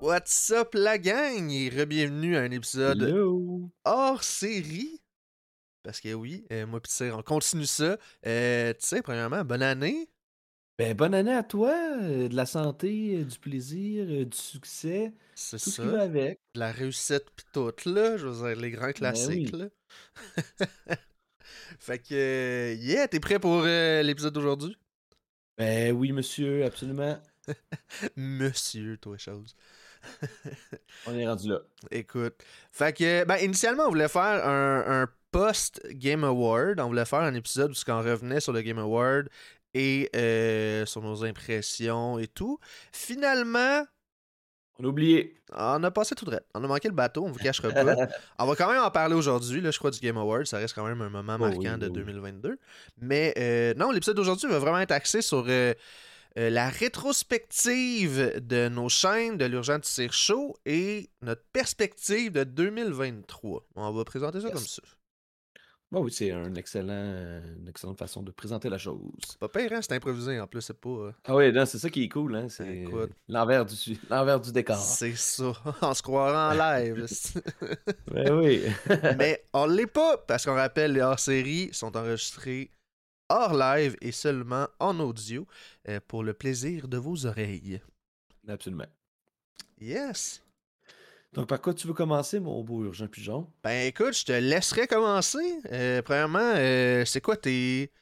What's up la gang? Et re-bienvenue à un épisode Hello. hors série. Parce que oui, euh, moi pis on continue ça. Euh, tu sais, premièrement, bonne année. Ben, bonne année à toi. euh, de la santé, du plaisir, du succès, C'est tout ce ça. qui va avec. De la réussite pis tout là, je veux dire, les grands classiques oui. là. fait que, euh, yeah, t'es prêt pour euh, l'épisode d'aujourd'hui? Ben oui, monsieur, absolument. Monsieur, toi, chose. On est rendu là. Écoute. Fait que, ben, initialement, on voulait faire un, un post-Game Award. On voulait faire un épisode où on revenait sur le Game Award et euh, sur nos impressions et tout. Finalement, On a oublié. on a passé tout droit. On a manqué le bateau, on vous cachera pas. on va quand même en parler aujourd'hui, je crois, du Game Award. Ça reste quand même un moment Oh oui, marquant de oh oui. 2022. Mais euh, non, l'épisode d'aujourd'hui va vraiment être axé sur euh, euh, la rétrospective de nos chaînes de l'Urgent Tire Show et notre perspective de 2023. On va présenter ça Yes. comme ça. Bon, oui, c'est un excellent, une excellente façon de présenter la chose. Pas pire, hein? C'est improvisé en plus, c'est pas. euh, Ah oui, non, c'est ça qui est cool, hein. C'est l'envers du, décor. C'est ça. On se croirait en live. Ben oui. Mais on l'est pas, parce qu'on rappelle, les hors-séries sont enregistrés hors live et seulement en audio euh, pour le plaisir de vos oreilles. Absolument. Yes! Donc, par quoi tu veux commencer, mon beau Urgent Pigeon? Ben écoute, je te laisserai commencer. Euh, premièrement, euh, c'est quoi tes,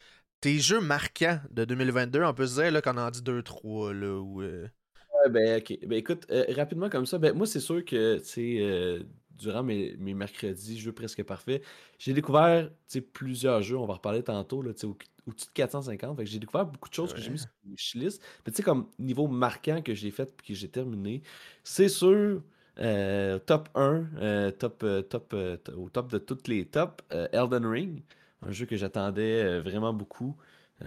tes jeux marquants de 2022? On peut se dire là, qu'on en dit 2-3 là. Ou, euh, Ouais, ben, ok. Ben, écoute, euh, rapidement comme ça, ben, moi, c'est sûr que, tu sais, euh, durant mes, mes mercredis, jeux presque parfaits, j'ai découvert, tu sais, plusieurs jeux, on va en reparler tantôt, là, tu sais, au- au-dessus de 450. Fait que j'ai découvert beaucoup de choses que j'ai mis sur wishlist. Mais tu sais, comme niveau marquant que j'ai fait puis que j'ai terminé, c'est sûr, euh, top 1, euh, top, euh, top, au top de toutes les tops, Elden Ring, un jeu que j'attendais vraiment beaucoup.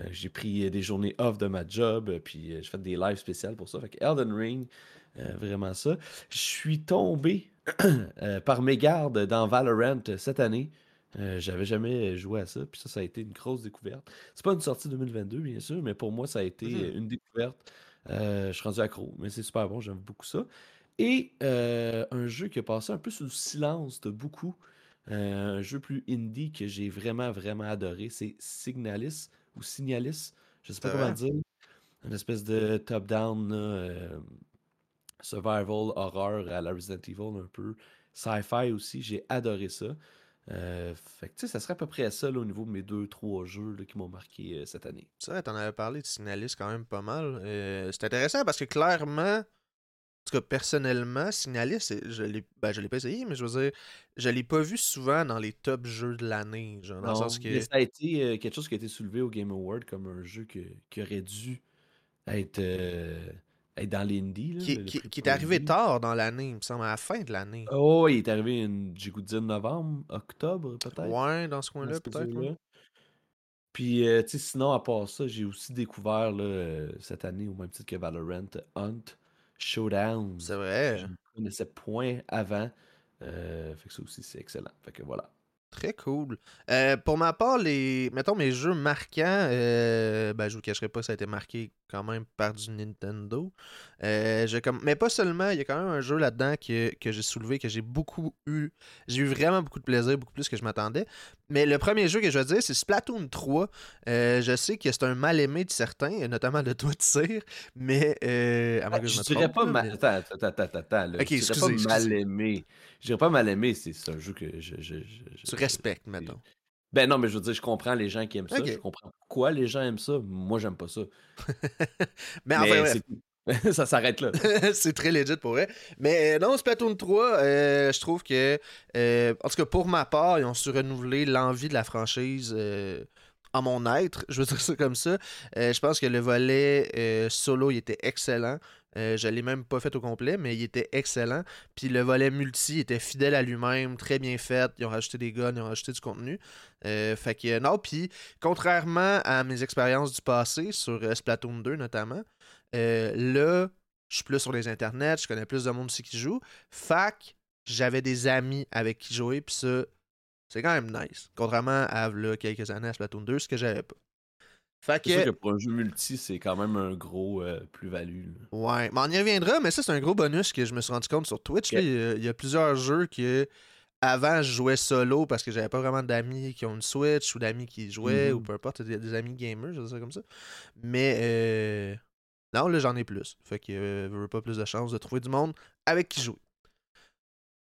J'ai pris des journées off de ma job, puis j'ai fait des lives spéciales pour ça. Fait que Elden Ring, vraiment ça. Je suis tombé par mégarde dans Valorant cette année. Euh, J'avais jamais joué à ça, puis ça, ça a été une grosse découverte. C'est pas une sortie 2022, bien sûr, mais pour moi, ça a été Mhm. euh, une découverte. Euh, je suis rendu accro, mais c'est super bon, j'aime beaucoup ça. Et euh, un jeu qui a passé un peu sous le silence de beaucoup, euh, un jeu plus indie que j'ai vraiment, vraiment adoré, c'est Signalis ou Signalis, je sais pas comment dire. Une espèce de top-down, euh, survival, horreur à la Resident Evil un peu. Sci-fi aussi, j'ai adoré ça. Euh, fait que tu sais, ça serait à peu près ça là, au niveau de mes deux, trois jeux là, qui m'ont marqué euh, cette année. C'est vrai, t'en avais parlé de Signalis quand même pas mal. Euh, c'est intéressant parce que clairement, en tout cas personnellement, Signalis, je l'ai ben, je l'ai pas essayé, mais je veux dire, je l'ai pas vu souvent dans les top jeux de l'année. Genre, dans le sens que. ça a été euh, quelque chose qui a été soulevé au Game Award comme un jeu que- qui aurait dû être, euh, être dans l'indie. là, Qui, le qui- est arrivé indie. tard dans l'année, il me semble, à la fin de l'année. Oh, il est arrivé, une- j'ai goût de dire novembre, octobre peut-être. Ouais, dans ce coin-là, peut-être. ouais. Puis, euh, tu sais, sinon, à part ça, j'ai aussi découvert là, cette année, au même titre que Valorant, Hunt, Showdown. C'est vrai. Je ne connaissais point avant. Euh, fait que ça aussi, c'est excellent. Fait que voilà. Très cool. Euh, pour ma part, les. Mettons mes jeux marquants, euh, ben je vous cacherai pas, ça a été marqué quand même par du Nintendo. Euh, comme... Mais pas seulement, il y a quand même un jeu là-dedans que, que j'ai soulevé, que j'ai beaucoup eu. J'ai eu vraiment beaucoup de plaisir, beaucoup plus que je m'attendais. Mais le premier jeu que je veux dire, c'est Splatoon 3. Euh, je sais que c'est un mal aimé de certains, notamment de toi de cire, mais. À moins que je je dirais pas mal. mais- Attends, attends, attends, attends. Là. Ok, je dirais excusez, pas excusez. mal aimé. Je dirais pas mal aimé, c'est un jeu que je. je, respectes, mettons. Ben non, mais je veux dire, je comprends les gens qui aiment ça. Je comprends pourquoi les gens aiment ça. Moi, j'aime pas ça. mais enfin, Mais tout. ça s'arrête là. c'est très legit pour vrai. Mais euh, non, Splatoon 3, euh, je trouve que, euh, en tout cas pour ma part, ils ont su renouveler l'envie de la franchise euh, en mon être. Je veux dire ça comme ça. Je pense que le volet solo, il était excellent. Euh, je l'ai même pas fait au complet, mais il était excellent. Puis le volet multi était fidèle à lui-même, très bien fait. Ils ont rajouté des guns, ils ont rajouté du contenu. Euh, fait que non, puis contrairement à mes expériences du passé sur euh, Splatoon 2 notamment, là, je suis plus sur les internets, je connais plus de monde aussi qui joue. Fac, j'avais des amis avec qui jouer, puis ça, c'est quand même nice. Contrairement à quelques années à Splatoon 2, ce que j'avais pas. Fait C'est sûr que, que pour un jeu multi, c'est quand même un gros euh, plus-value. ouais, mais on y reviendra, mais ça, c'est un gros bonus que je me suis rendu compte sur Twitch. Là. Il, y a, plusieurs jeux que, avant, je jouais solo parce que j'avais pas vraiment d'amis qui ont une Switch ou d'amis qui jouaient ou peu importe, des, des amis gamers, je dire ça comme ça. Mais, euh, non, là, j'en ai plus. Fait que, euh, je veux pas plus de chance de trouver du monde avec qui jouer.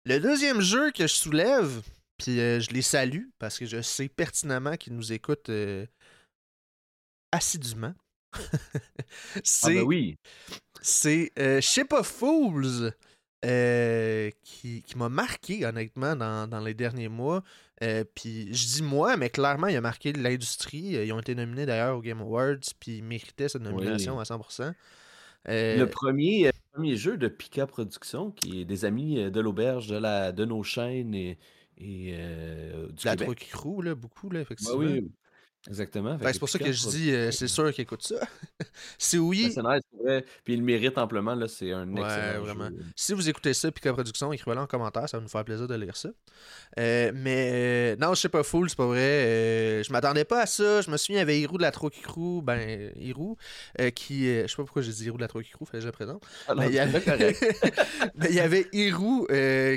Le deuxième jeu que je soulève, puis euh, je les salue parce que je sais pertinemment qu'ils nous écoutent assidûment. Ah c'est ben oui. c'est euh, Ship of Fools euh, qui, qui m'a marqué, honnêtement, dans, dans les derniers mois. Euh, puis je dis moi, mais clairement, il a marqué l'industrie. Euh, Ils ont été nominés d'ailleurs aux Game Awards, puis ils méritaient cette nomination Oui. à 100%. Euh, Le premier, premier jeu de Pika Productions, qui est des amis de l'auberge, de, la, de nos chaînes et, et du la Québec. Crew, là, beaucoup, là, Ouais, effectivement. oui, exactement. Que c'est pour ça que je dis, euh, c'est sûr qu'ils écoutent ça. si oui, Ben, c'est nice, vrai. Puis il mérite amplement, là, c'est un Ouais, excellent vraiment. jeu. Si vous écoutez ça, Pika Production, écrivez-le en commentaire, ça va nous faire plaisir de lire ça. Euh, mais euh, non, je sais pas full, c'est pas vrai. Euh, je m'attendais pas à ça. Je me souviens, il y avait Hirou de la Troki Crew, ben, Hirou, qui. je sais pas pourquoi j'ai dit Hirou de la Troki Crew, fallait que je le présente. Alors, Mais il y avait. Mais il y avait Hirou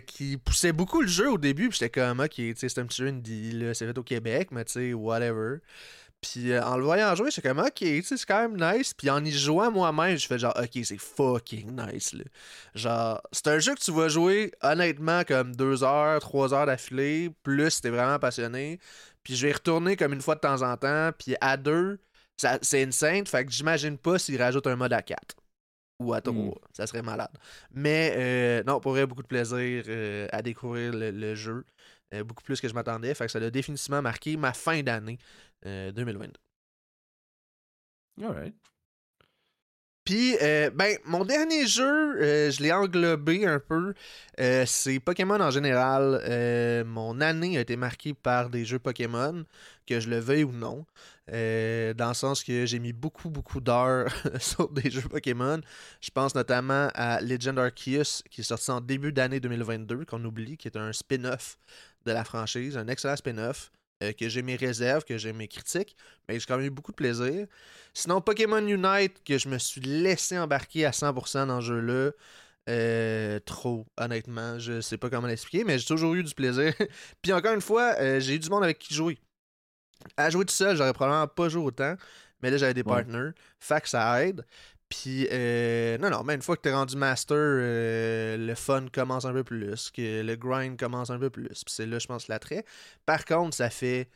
qui poussait beaucoup le jeu au début, puis j'étais comme, ok, c'est un petit jeu indie, c'est fait au Québec, mais tu sais, whatever. Puis euh, en le voyant jouer, j'étais comme, ok, c'est quand même nice. Puis en y jouant moi-même, je fais genre, ok, c'est fucking nice, là. Genre, c'est un jeu que tu vas jouer, honnêtement, comme deux heures, trois heures d'affilée, plus si t'es vraiment passionné. Puis je vais y retourner comme une fois de temps en temps, puis à deux, ça- c'est insane, fait que j'imagine pas s'ils rajoutent un mode à 4 ou à 3. Mm. Ça serait malade. Mais euh, non, pour vrai, beaucoup de plaisir euh, à découvrir le, le jeu. Euh, beaucoup plus que je m'attendais. Fait que ça a définitivement marqué ma fin d'année euh, 2022. Alright. Puis, euh, ben, mon dernier jeu, euh, je l'ai englobé un peu. Euh, c'est Pokémon en général. Euh, mon année a été marquée par des jeux Pokémon, que je le veuille ou non. Euh, dans le sens que j'ai mis beaucoup, beaucoup d'heures sur des jeux Pokémon. Je pense notamment à Legend Arceus, qui est sorti en début d'année 2022, qu'on oublie, qui est un spin-off de la franchise, un excellent spin-off. Euh, que j'ai mes réserves, que j'ai mes critiques, mais j'ai quand même eu beaucoup de plaisir. Sinon, Pokémon Unite, que je me suis laissé embarquer à 100% dans ce jeu-là. Euh, trop, honnêtement. Je sais pas comment l'expliquer, mais j'ai toujours eu du plaisir. Puis encore une fois, euh, j'ai eu du monde avec qui jouer. À jouer tout seul, j'aurais probablement pas joué autant. Mais là, j'avais des Ouais. partners. Fait que ça aide. Puis, euh, non, non, mais une fois que t'es rendu master, euh, le fun commence un peu plus, que le grind commence un peu plus. Puis c'est là, je pense, l'attrait. Par contre, ça fait,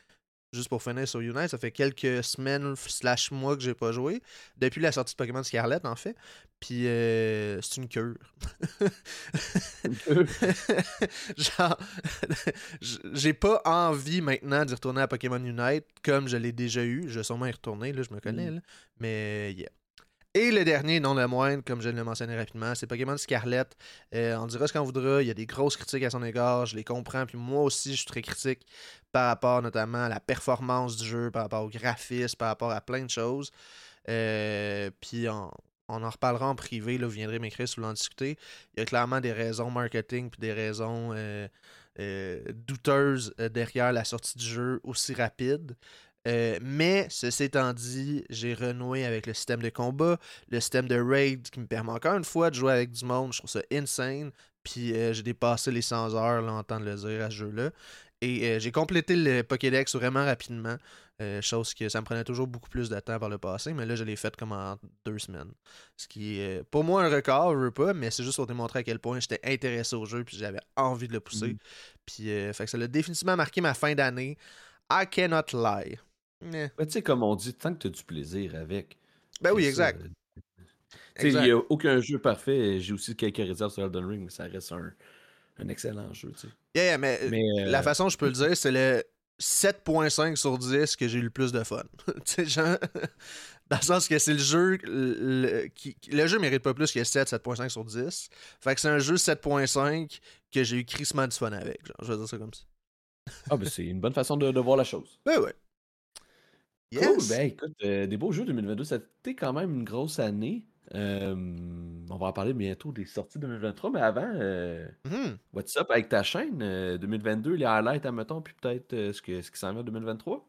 juste pour finir sur Unite, ça fait quelques semaines slash mois que j'ai pas joué. Depuis la sortie de Pokémon Scarlet, en fait. Puis, euh, c'est une cure. Genre, j'ai pas envie maintenant d'y retourner à Pokémon Unite comme je l'ai déjà eu. Je vais sûrement y retourner, là, je me connais, Mm. là. Mais, yeah. Et le dernier, non le moindre, comme je l'ai mentionné rapidement, c'est Pokémon Scarlet. Euh, on dira ce qu'on voudra, il y a des grosses critiques à son égard, je les comprends, puis moi aussi, je suis très critique par rapport notamment à la performance du jeu, par rapport au graphisme, par rapport à plein de choses. Euh, puis on, en reparlera en privé, là, vous viendrez m'écrire si vous voulez en discuter. Il y a clairement des raisons marketing puis des raisons euh, euh, douteuses euh, derrière la sortie du jeu aussi rapide. Euh, mais, ceci étant dit, j'ai renoué avec le système de combat, le système de raid qui me permet encore une fois de jouer avec du monde. Je trouve ça insane. Puis euh, j'ai dépassé les 100 heures, là, en temps de le dire, à ce jeu-là. Et euh, j'ai complété le Pokédex vraiment rapidement. euh, chose que ça me prenait toujours beaucoup plus de temps par le passé, mais là je l'ai fait comme en deux semaines. Ce qui est euh, pour moi un record, je veux pas, mais c'est juste pour démontrer à quel point j'étais intéressé au jeu puis j'avais envie de le pousser. Mhm. Puis fait que ça l'a définitivement marqué ma fin d'année. I cannot lie. Tu sais, comme on dit, tant que tu as du plaisir avec. Ben oui, exact. Il n'y a aucun jeu parfait. J'ai aussi quelques réserves sur Elden Ring, mais ça reste un, un excellent jeu. Yeah, yeah, mais, euh, Mais, euh, la façon je peux le dire, c'est le 7.5 sur 10 que j'ai eu le plus de fun. genre, dans le sens que c'est le jeu le, qui, qui- le jeu mérite pas plus que 7, 7.5 sur 10. Fait que c'est un jeu 7.5 que j'ai eu crissement du fun avec. Genre, je vais dire ça comme ça. Ah, ben, c'est une bonne façon de, de voir la chose. Ben ouais. Cool, Yes. ben écoute, euh, des beaux jeux 2022, c'était quand même une grosse année. Euh, on va en parler bientôt des sorties 2023, mais avant, euh, Mhm. what's up avec ta chaîne euh, 2022, les highlights, admettons, puis peut-être euh, ce, que, ce qui s'en vient en 2023?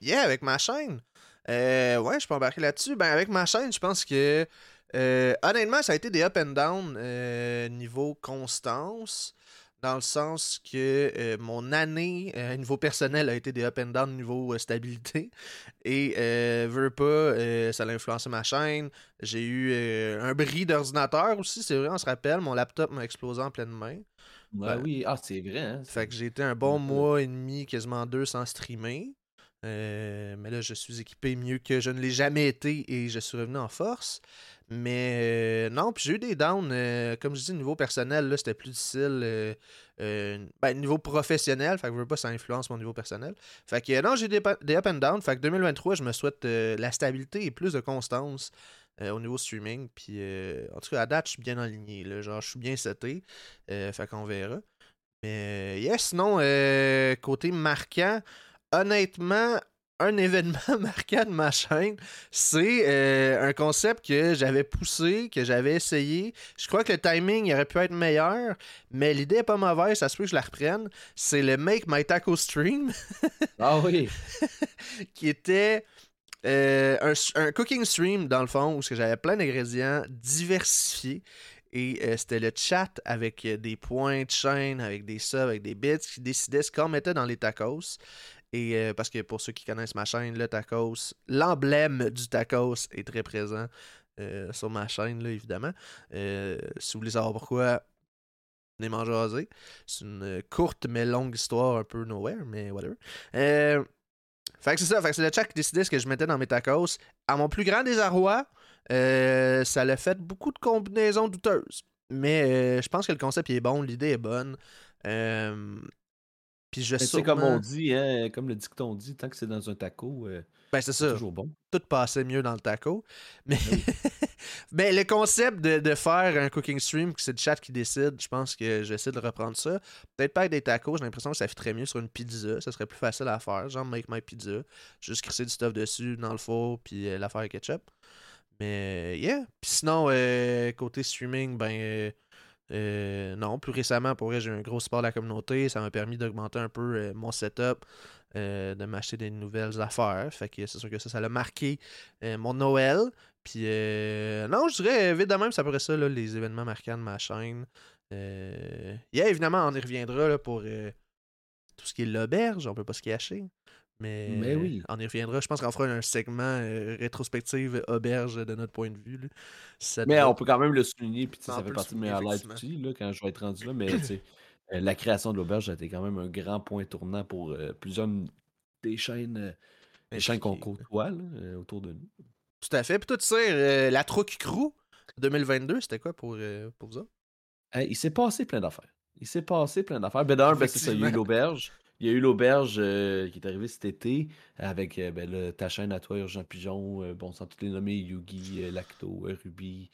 Yeah, avec ma chaîne. Euh, ouais, je peux embarquer là-dessus. Ben, avec ma chaîne, je pense que. euh, honnêtement, ça a été des up and down euh, niveau constance. Dans le sens que euh, mon année, euh, niveau personnel, a été des up and down niveau euh, stabilité. Et, veux pas, ça a influencé ma chaîne. J'ai eu un bris d'ordinateur aussi, c'est vrai, on se rappelle. Mon laptop m'a explosé en pleine main. Ben, oui, ah, c'est vrai, hein. Fait que j'ai été un bon mois et demi, quasiment deux, sans streamer. Euh, mais là, je suis équipé mieux que je ne l'ai jamais été et je suis revenu en force. Mais euh, non, puis j'ai eu des downs, euh, comme je dis, niveau personnel, là, c'était plus difficile. ben, niveau professionnel, fait que je veux pas, ça influence mon niveau personnel. Fait que non, j'ai des, des up and down. Fait que 2023, je me souhaite la stabilité et plus de constance au niveau streaming. Puis en tout cas, à date, je suis bien aligné. Genre, je suis bien seté. Fait qu'on verra. Mais yes, sinon, côté marquant, honnêtement, un événement marquant de ma chaîne, c'est euh, un concept que j'avais poussé, que j'avais essayé. Je crois que le timing aurait pu être meilleur, mais l'idée est pas mauvaise, ça se peut que je la reprenne. C'est le Make My Taco Stream, Ah oui. qui était euh, un, un cooking stream, dans le fond, où j'avais plein d'ingrédients diversifiés. Et euh, c'était le chat avec des points de chaîne, avec des subs, avec des bits qui décidait ce qu'on mettait dans les tacos. Et euh, parce que pour ceux qui connaissent ma chaîne, le tacos, l'emblème du tacos est très présent euh, sur ma chaîne, là, évidemment. Euh, si vous voulez savoir pourquoi, venez m'en jaser. C'est une courte mais longue histoire, un peu nowhere, mais whatever. Fait que c'est ça, fait que c'est le chat qui décidait ce que je mettais dans mes tacos. À mon plus grand désarroi, ça l'a fait beaucoup de combinaisons douteuses. Mais je pense que le concept est bon, l'idée est bonne. Euh, puis je sais, sûrement... comme on dit, hein, comme le dicton dit, tant que c'est dans un taco, euh, Ben c'est toujours bon. tout passait mieux dans le taco. Mais, Ben oui. mais le concept de, de faire un cooking stream, que c'est le chat qui décide, je pense que je vais essayer de reprendre ça. Peut-être pas avec des tacos, j'ai l'impression que ça très mieux sur une pizza. Ça serait plus facile à faire, genre make my pizza. Juste crisser du stuff dessus dans le four, puis euh, la faire avec ketchup. Mais yeah. Puis sinon, euh, côté streaming, ben. Euh, non, plus récemment, pour vrai, j'ai eu un gros support de la communauté. Ça m'a permis d'augmenter un peu euh, mon setup, euh, de m'acheter des nouvelles affaires. Fait que c'est sûr que ça, ça l'a marqué mon Noël. Puis non, je dirais vite de même, peu près ça, là, les événements marquants de ma chaîne. Yeah, évidemment, on y reviendra pour tout ce qui est l'auberge, on peut pas se cacher. Mais, Mais oui. on y reviendra. Je pense qu'on fera un segment euh, rétrospective auberge de notre point de vue. là. Ça Mais on peut quand même le souligner, puis ça fait partie de mes highlights aussi, là, quand je vais être rendu là, mais euh, la création de l'auberge a été quand même un grand point tournant pour euh, plusieurs des chaînes, euh, des chaînes qu'on côtoie là, autour de nous. Tout à fait. Puis toi, tu sais, la Truc Crew 2022, c'était quoi pour, pour vous autres? Il s'est passé plein d'affaires. Il s'est passé plein d'affaires. Ben, d'un, ben, c'est ça, il y a eu l'auberge. Il y a eu l'auberge euh, qui est arrivée cet été avec euh, ben, là, ta chaîne à toi, Urgent Pigeon, euh, bon, sans toutes les nommer, Yugi, euh, Lacto, Ruby,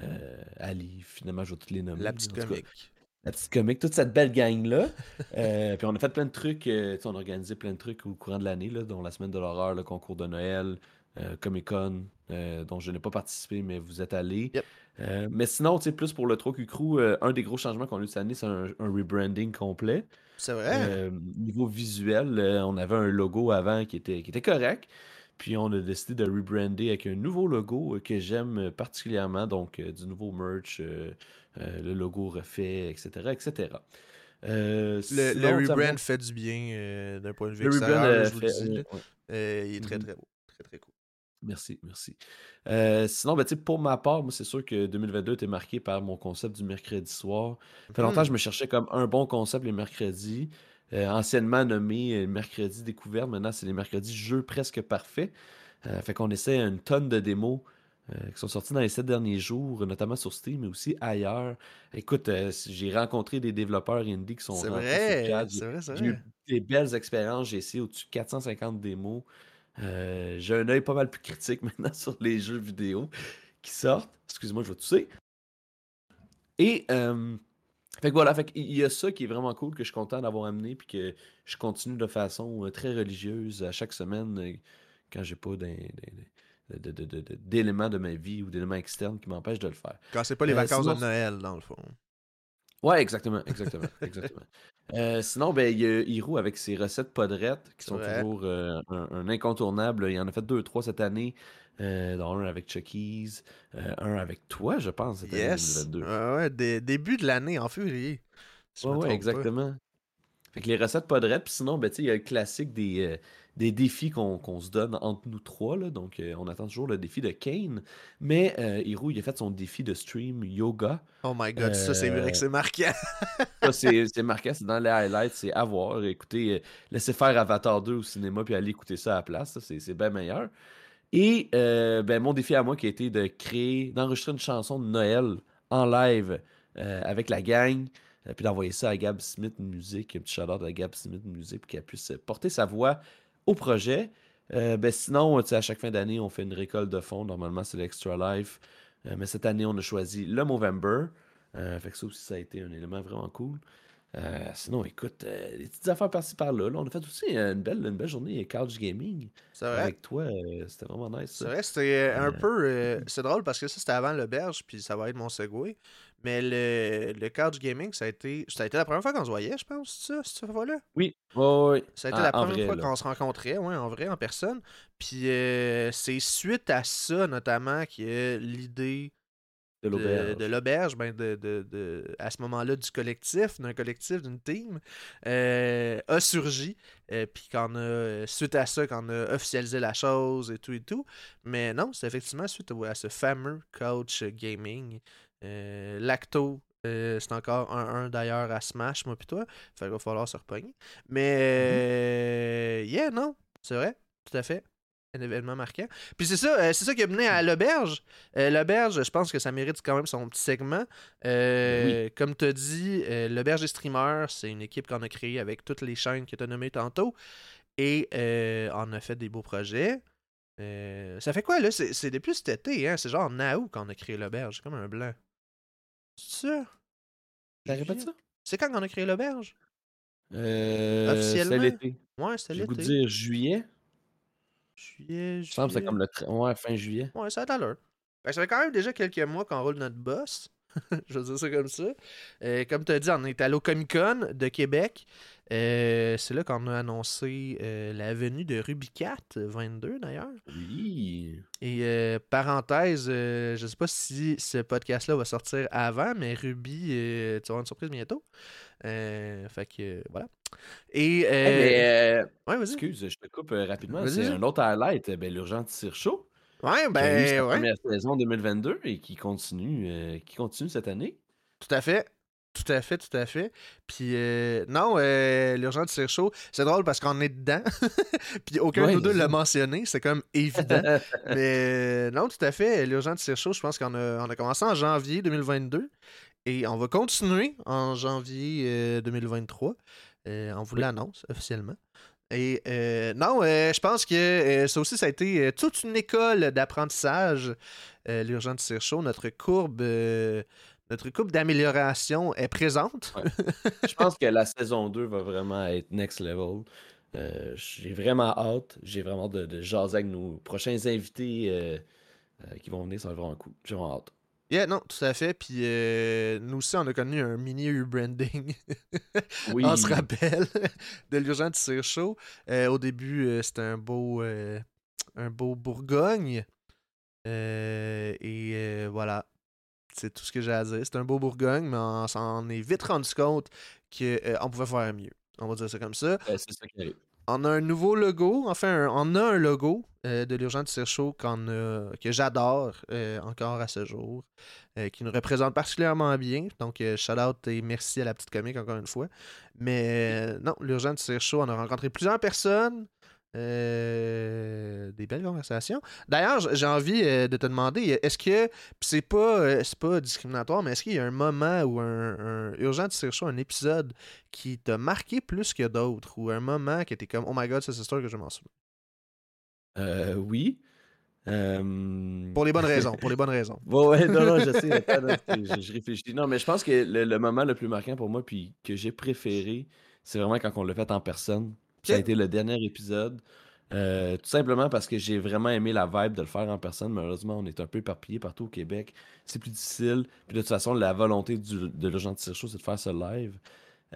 euh, Ali, finalement, je vais toutes les nommer. La petite comique. la petite comique, toute cette belle gang-là. Puis on a fait plein de trucs, on a organisé plein de trucs au courant de l'année, dont la semaine de l'horreur, le concours de Noël, euh, Comic-Con, euh, dont je n'ai pas participé, mais vous êtes allés. Yep. Euh, mais sinon, tu sais, plus pour le 3Q Crew, un des gros changements qu'on a eu cette année, c'est un, un rebranding complet. C'est vrai? Niveau visuel, on avait un logo avant qui était, qui était correct. Puis on a décidé de rebrander avec un nouveau logo que j'aime particulièrement. Donc, euh, du nouveau merch, euh, euh, le logo refait, etc. etc. Le, sinon, le ça rebrand fait du bien d'un point de vue le rebrand extérieur, je vous le dis. ouais, il est très Mhm. très beau. Très très cool. Merci, merci. Euh, sinon, ben, pour ma part, moi, c'est sûr que 2022 était marqué par mon concept du mercredi soir. Ça fait longtemps que je me cherchais comme un bon concept les mercredis. Euh, anciennement nommé euh, mercredi découverte, maintenant c'est les mercredis jeux presque parfaits. Euh, fait qu'on essaie une tonne de démos qui sont sorties dans les sept derniers jours, notamment sur Steam, mais aussi ailleurs. Écoute, euh, j'ai rencontré des développeurs indie qui sont C'est vrai, c'est vrai, c'est J'ai eu vrai. des belles expériences. J'ai essayé au-dessus de 450 démos. Euh, j'ai un œil pas mal plus critique maintenant sur les jeux vidéo qui sortent. Excuse-moi, je vais tousser. Et, euh, fait que voilà, fait qu'il y a ça qui est vraiment cool, que je suis content d'avoir amené, puis que je continue de façon euh, très religieuse à chaque semaine, quand j'ai pas de- de- de- d'éléments de ma vie ou d'éléments externes qui m'empêchent de le faire. Quand c'est pas les Euh, vacances sinon, de Noël, dans le fond. Ouais, exactement, exactement, exactement. Euh, sinon, ben, il y a Hiro avec ses recettes podrettes qui sont toujours euh, un, un incontournable. Il en a fait deux, trois cette année, euh, dont un avec Chucky's, euh, un avec toi, je pense, cette année Yes. 2022. Ouais, ouais, dé- début de l'année, en février. Si Ouais, ouais, pas. exactement. Fait que les recettes podrettes, puis sinon, ben, tu sais, il y a le classique des, des défis qu'on se donne entre nous trois, là. Donc, euh, on attend toujours le défi de Kane. Mais euh, Hiro, il a fait son défi de stream yoga. Oh my god, ça c'est vrai Euh, que c'est marquant. Ça, c'est marquant, c'est dans les highlights, c'est à voir. Écoutez, euh, laissez faire Avatar 2 au cinéma puis allez écouter ça à la place, c'est bien meilleur. Et euh, ben, mon défi à moi qui a été de créer, d'enregistrer une chanson de Noël en live euh, avec la gang, euh, puis d'envoyer ça à Gab Smith Music, un petit shout-out à Gab Smith Music, pour qu'elle puisse porter sa voix au projet. Euh, ben, sinon, à chaque fin d'année, on fait une récolte de fonds. Normalement, c'est l'Extra Life. Euh, mais cette année, on a choisi le Movember. Euh, fait que ça aussi, ça a été un élément vraiment cool. Sinon, écoute, des petites affaires par-ci par-là. là. On a fait aussi une belle, une belle journée couch gaming C'est vrai. avec toi. c'était vraiment nice. C'est vrai, c'était un peu. euh, c'est drôle parce que ça, c'était avant l'auberge, puis ça va être mon segway. Mais le, le couch gaming, ça a été. Ça a été la première fois qu'on se voyait, je pense, ça, cette fois-là? Oui, ouais, ouais, Ça a été en- la première vrai, fois qu'on se rencontrait, ouais, en vrai, en personne. Puis euh, c'est suite à ça, notamment, qu'il y a l'idée de l'auberge. ben de, de- de- à ce moment-là, du collectif, d'un collectif, d'une team, euh, a surgi. Euh, puis qu'on a, suite à ça, qu'on a officialisé la chose et tout et tout. Mais non, c'est effectivement suite à ce fameux coach gaming. Euh, Lacto, euh, c'est encore 1-1 d'ailleurs à Smash, moi puis toi. Fait qu'il va falloir se repogner. Mais, euh, yeah, non, c'est vrai, tout à fait. Un événement marquant. Puis c'est ça, euh, c'est ça qui a mené à l'auberge. Euh, l'auberge, je pense que ça mérite quand même son petit segment. Euh, Comme tu as dit, l'auberge des streamers, c'est une équipe qu'on a créée avec toutes les chaînes que tu as nommées tantôt. Et on a fait des beaux projets. Ça fait quoi là? C'est depuis cet été, hein? C'est genre en août qu'on a créé l'auberge. C'est comme un blanc. C'est ça? Ça répète ça? C'est quand qu'on a créé l'auberge? Euh, Officiellement? c'est l'été. Ouais, c'était l'été. dire juillet. Juillet, Il me semble que c'est juillet. comme le ouais, fin juillet. Ouais, ça a l'heure. Ça fait quand même déjà quelques mois qu'on roule notre boss. Je veux dire ça comme ça. Euh, comme tu as dit, on est allé au Comic Con de Québec. Euh, c'est là qu'on a annoncé euh, la venue de Ruby Cat 22 d'ailleurs. Oui. Et parenthèse, je sais pas si ce podcast-là va sortir avant, mais Ruby, tu vas avoir une surprise bientôt. Fait que voilà. Et. Hey, mais, ouais, vas-y. excuse, je te coupe rapidement. C'est un autre highlight, ben, l'Urgent Tire Show, Ouais, qui a eu ben, sa ouais. première saison 2022 et qui continue, euh, qui continue cette année. Tout à fait. Tout à fait, tout à fait. Puis, euh, non, euh, l'urgent de Tire Chaud, c'est drôle parce qu'on est dedans. Puis, aucun de nous deux l'a mentionné. C'est comme évident. Mais non, tout à fait. L'urgent de Tire Chaud, je pense qu'on a, on a commencé en janvier 2022. Et on va continuer en janvier euh, 2023. Euh, on vous l'annonce officiellement. Et euh, non, euh, je pense que euh, ça aussi, ça a été toute une école d'apprentissage, l'urgent de Tire Chaud. Notre courbe, notre courbe d'amélioration est présente. Je pense que la saison 2 va vraiment être next level. J'ai vraiment hâte. J'ai vraiment hâte de, de jaser avec nos prochains invités qui vont venir. Ça va être vraiment cool. J'ai vraiment hâte. Yeah, non, tout à fait. Puis euh, nous aussi, on a connu un mini rebranding. Oui. on se rappelle de l'urgent de Tire Chaud. Euh, au début, euh, c'était un beau, euh, un beau Bourgogne. Euh, et voilà. C'est tout ce que j'ai à dire. C'est un beau Bourgogne, mais on s'en est vite rendu compte qu'on pouvait faire mieux. On va dire ça comme ça. Euh, c'est ça qui arrive. On a un nouveau logo, enfin, on a un logo euh, de l'urgent qu'on a- que j'adore euh, encore à ce jour, euh, qui nous représente particulièrement bien. Donc, shout out et merci à la petite comique encore une fois. Mais non, l'urgent Tire Chaud, on a rencontré plusieurs personnes. Euh, des belles conversations. D'ailleurs, j'ai envie euh, de te demander, est-ce que, c'est pas, euh, c'est pas discriminatoire, mais est-ce qu'il y a un moment ou un, un urgent de Chaud, un épisode qui t'a marqué plus que d'autres, ou un moment qui était comme, oh my god, ça, c'est sûr que je m'en souviens. Euh, oui. Pour les bonnes raisons, pour les bonnes raisons. Ouais, ouais, non, non, je sais. attends, je réfléchis. Non, mais je pense que le, le moment le plus marquant pour moi, puis que j'ai préféré, c'est vraiment quand on l'a fait en personne. Ça a été le dernier épisode. Euh, tout simplement parce que j'ai vraiment aimé la vibe de le faire en personne. Malheureusement, on est un peu éparpillé partout au Québec. C'est plus difficile. Puis de toute façon, la volonté du, de l'agent de Show, c'est de faire ce live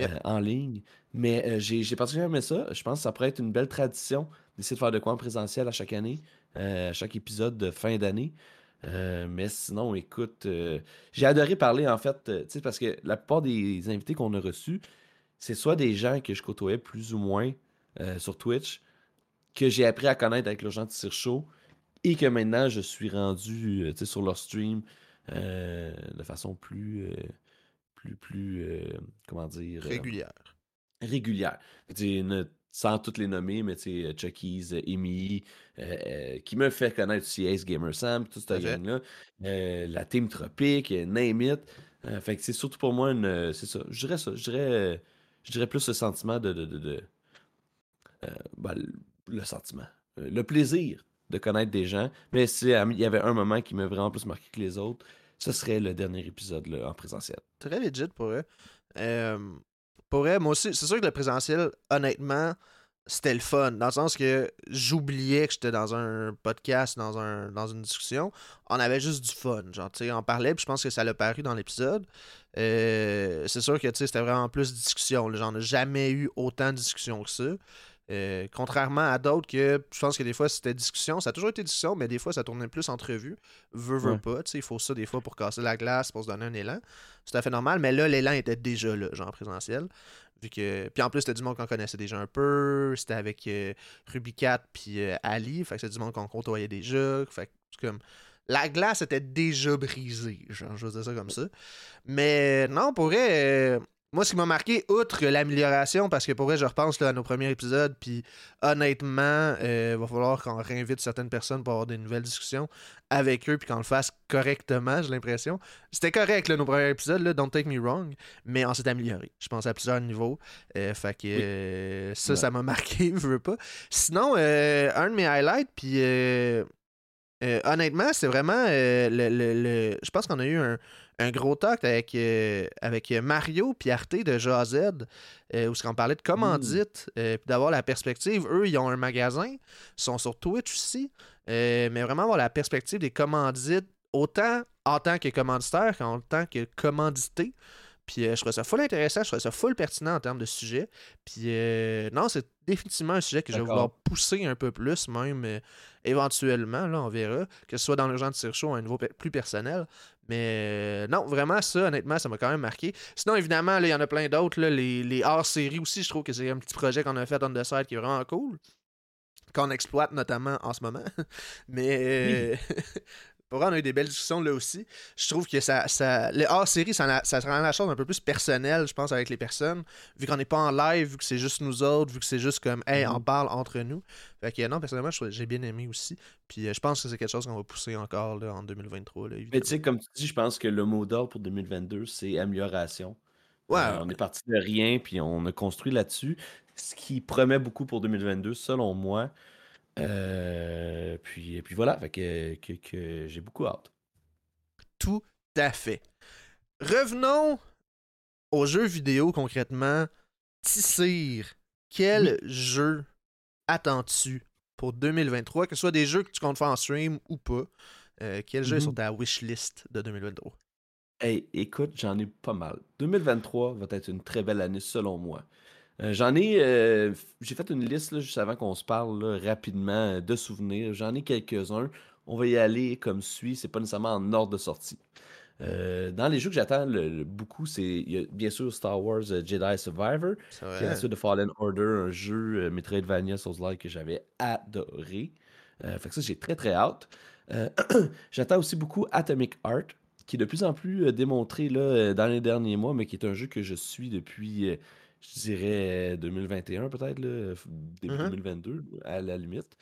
euh, en ligne. Mais euh, j'ai, j'ai particulièrement aimé ça. Je pense que ça pourrait être une belle tradition d'essayer de faire de quoi en présentiel à chaque année, à chaque épisode de fin d'année. mais sinon, écoute, j'ai adoré parler en fait, tu sais, parce que la plupart des invités qu'on a reçus, c'est soit des gens que je côtoyais plus ou moins sur Twitch, que j'ai appris à connaître avec le gens de Show et que maintenant je suis rendu euh, sur leur stream euh, de façon plus, euh, plus, plus, comment dire, régulière. régulière. sans toutes les nommer, mais tu sais, Chucky's, qui me fait connaître aussi Ace Gamer Sam, toute cette gang-là, la Team Tropique, Name It. fait que c'est surtout pour moi une. c'est ça. Je dirais ça. Je dirais, je dirais plus ce sentiment de. de, de, ben, le sentiment, euh, le plaisir de connaître des gens. Mais s'il y avait un moment qui m'a vraiment plus marqué que les autres, ce serait le dernier épisode en présentiel. Très legit pour eux. Euh, pour eux, moi aussi, c'est sûr que le présentiel, honnêtement, c'était le fun. Dans le sens que j'oubliais que j'étais dans un podcast, dans, un, dans une discussion. On avait juste du fun. Genre, on parlait, puis je pense que ça l'a paru dans l'épisode. Euh, c'est sûr que, c'était vraiment plus discussion. J'en ai jamais eu autant de discussions que ça. Euh, contrairement à d'autres que je pense que des fois c'était discussion, ça a toujours été discussion, mais des fois ça tournait plus entrevue. Veux, veux pas, il faut ça des fois pour casser la glace, pour se donner un élan. C'est tout à fait normal, mais là, l'élan était déjà là, genre présentiel. Vu que... Puis en plus, c'était du monde qu'on connaissait déjà un peu. C'était avec euh, Rubicat puis euh, Ali. Fait que c'est du monde qu'on côtoyait déjà. Fait que comme. La glace était déjà brisée, genre, je veux dire ça comme ça. Mais non, pour vrai, moi, ce qui m'a marqué, outre l'amélioration, parce que pour vrai, je repense à nos premiers épisodes, puis honnêtement, il euh, va falloir qu'on réinvite certaines personnes pour avoir des nouvelles discussions avec eux, puis qu'on le fasse correctement, j'ai l'impression. C'était correct, là, nos premiers épisodes, là, don't take me wrong, mais on s'est amélioré. Je pense à plusieurs niveaux. Euh, fait que euh, ça, ça m'a marqué, je veux pas. Sinon, un de mes highlights, puis honnêtement, c'est vraiment le, le, Je pense qu'on a eu un un gros talk avec, euh, avec Mario puis Arte de JZ, euh, où on parlait de commandite, euh, puis d'avoir la perspective. Eux, ils ont un magasin, ils sont sur Twitch aussi, mais vraiment avoir la perspective des commandites, autant en tant que commanditaire qu'en tant que commandité. Puis je trouve ça full intéressant, je trouve ça full pertinent en termes de sujet. Puis non, c'est définitivement un sujet que je vais vouloir pousser un peu plus, même éventuellement, là, on verra, que ce soit dans le genre de Show à un niveau plus personnel. Mais euh, non, vraiment, ça, honnêtement, ça m'a quand même marqué. Sinon, évidemment, il y en a plein d'autres. Les, les hors-séries aussi, je trouve que c'est un petit projet qu'on a fait on the side qui est vraiment cool. Qu'on exploite notamment en ce moment. Mais Pour on a eu des belles discussions là aussi. Je trouve que ça, ça le hors-série, ça, ça rend la chose un peu plus personnelle, je pense, avec les personnes. Vu qu'on n'est pas en live, vu que c'est juste nous autres, vu que c'est juste comme, hey, on mhm. parle entre nous. Fait que non, personnellement, j'ai bien aimé aussi. Puis euh, je pense que c'est quelque chose qu'on va pousser encore là, en 2023. Là, Mais tu sais, comme tu dis, je pense que le mot d'ordre pour 2022, c'est amélioration. Ouais, euh, on est parti de rien, puis on a construit là-dessus. Ce qui promet beaucoup pour 2022, selon moi. Euh, puis, puis voilà, fait que, j'ai beaucoup hâte. Tout à fait. Revenons aux jeux vidéo concrètement. Tissir, quel jeu attends-tu pour 2023, que ce soit des jeux que tu comptes faire en stream ou pas? Euh, quels jeux sont ta wishlist de 2023? Hey, écoute, j'en ai pas mal. 2023 va être une très belle année selon moi. Euh, j'en ai. Euh, j'ai fait une liste juste avant qu'on se parle rapidement euh, de souvenirs. J'en ai quelques-uns. On va y aller comme suit. C'est pas nécessairement en ordre de sortie. dans les jeux que j'attends beaucoup, c'est bien sûr Star Wars Jedi Survivor, qui est de Fallen Order, un jeu Metroidvania Souls-like que j'avais adoré. fait que ça, j'ai très très hâte. j'attends aussi beaucoup Atomic Art, qui est de plus en plus démontré là, dans les derniers mois, mais qui est un jeu que je suis depuis je dirais 2021 peut-être, début 2022 mm-hmm. à la limite.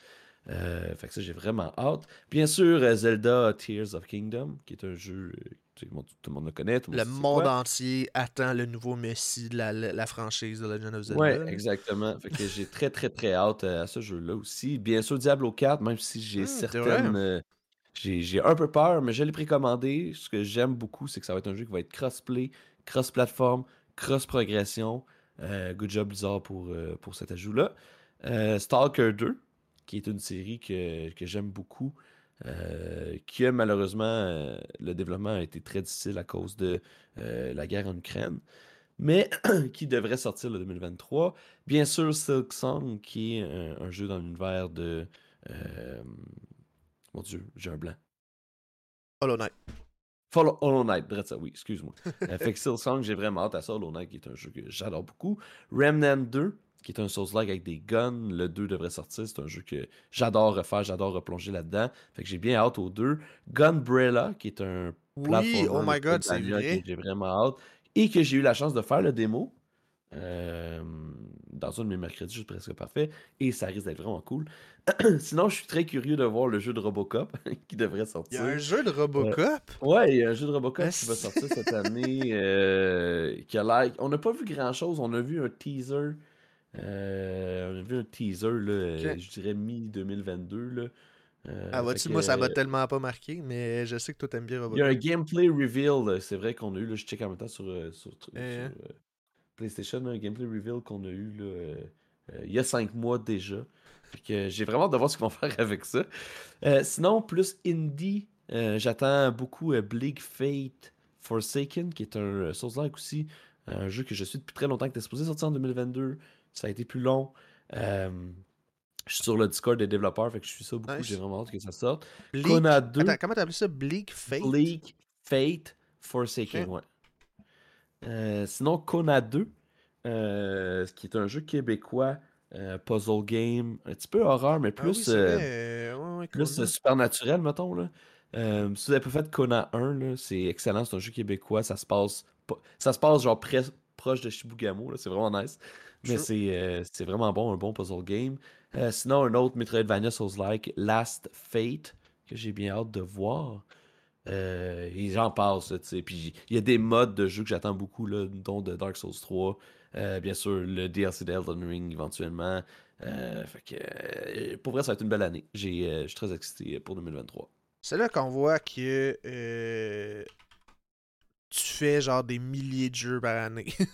Euh, fait que ça, j'ai vraiment hâte. Bien sûr, euh, Zelda Tears of Kingdom, qui est un jeu que tout, le monde le connaît. le monde entier attend le nouveau Messi de la, franchise de Legend of Zelda. Ouais, exactement. fait que j'ai très, très, très hâte euh, à ce jeu-là aussi. Bien sûr, Diablo 4, même si j'ai hmm, certaines. j'ai un peu peur, mais je l'ai précommandé. Ce que j'aime beaucoup, c'est que ça va être un jeu qui va être cross-play, cross-platform, cross-progression. Euh, good job Blizzard pour, euh, pour cet ajout-là. Euh, Stalker 2, qui est une série que, que j'aime beaucoup. Euh, qui a malheureusement, euh, le développement a été très difficile à cause de euh, la guerre en Ukraine, mais qui devrait sortir le 2023. Bien sûr, Silk Song, qui est un, un jeu dans l'univers de. euh, mon Dieu, j'ai un blanc. Hollow Knight. Follow Hollow Knight, ça, oui, excuse-moi. Euh, fait que Silk Song, j'ai vraiment hâte à ça. Hollow Knight, qui est un jeu que j'adore beaucoup. Remnant 2, qui est un Souls-like avec des guns. Le 2 devrait sortir. C'est un jeu que j'adore refaire, j'adore replonger là-dedans. Fait que j'ai bien hâte au 2. Gunbrella, qui est un Oui, oh my god, c'est vrai. que j'ai vraiment hâte. Et que j'ai eu la chance de faire le démo. Euh, dans un de mes mercredis, juste presque parfait. Et ça risque d'être vraiment cool. Sinon, je suis très curieux de voir le jeu de Robocop qui devrait Il y sortir. a un jeu de Robocop? Ouais, il y a un jeu de Robocop qui va sortir cette année. euh, qui a l'air. On n'a pas vu grand chose. On a vu un teaser. euh, on a vu un teaser, là, euh, je dirais mi-2022. Là. Euh, Ah, vois-tu, moi, ça m'a euh, tellement pas marqué, mais je sais que toi, t'aimes bien Il y a un Robocop. gameplay reveal, euh, c'est vrai qu'on a eu. Là, je check en même temps sur, euh, sur, sur, Eh, hein. Euh, PlayStation, un gameplay reveal qu'on a eu là, euh, euh, il y a cinq mois déjà. Que j'ai vraiment hâte de voir ce qu'ils vont faire avec ça. Euh, sinon, plus indie, euh, j'attends beaucoup euh, Bleak Fate Forsaken, qui est un euh, Souls-like aussi. Un jeu que je suis depuis très longtemps, qui était supposé sortir en 2022. Ça a été plus long. Euh, je suis sur le Discord des développeurs, fait que je suis ça beaucoup. Nice. J'ai vraiment hâte que ça sorte. Bleak... Kona 2. Attends, comment t'as appelé ça? Bleak Fate? Bleak Fate Forsaken, ouais. Euh, sinon, Kona 2, euh, qui est un jeu québécois, euh, puzzle game, un petit peu horreur, mais Ah oui, plus, ouais, ouais, plus supernaturel, mettons. Là. Si vous avez pas fait Kona 1, là, c'est excellent, c'est un jeu québécois, ça se passe, pas- ça se passe genre pres- proche de Shibugamo, c'est vraiment nice. Mais c'est vraiment bon, un bon puzzle game. Sinon, un autre Metroidvania Souls-like, Last Fate, que j'ai bien hâte de voir. Euh, passe, là, tu sais. Puis il y a des modes de jeu que j'attends beaucoup, là, dont de Dark Souls 3. Euh, bien sûr, le DLC d'Elden Ring éventuellement. Euh, fait que, euh, pour vrai, ça va être une belle année. Je suis très excité pour 2023. C'est là qu'on voit que tu fais genre des milliers de jeux par année.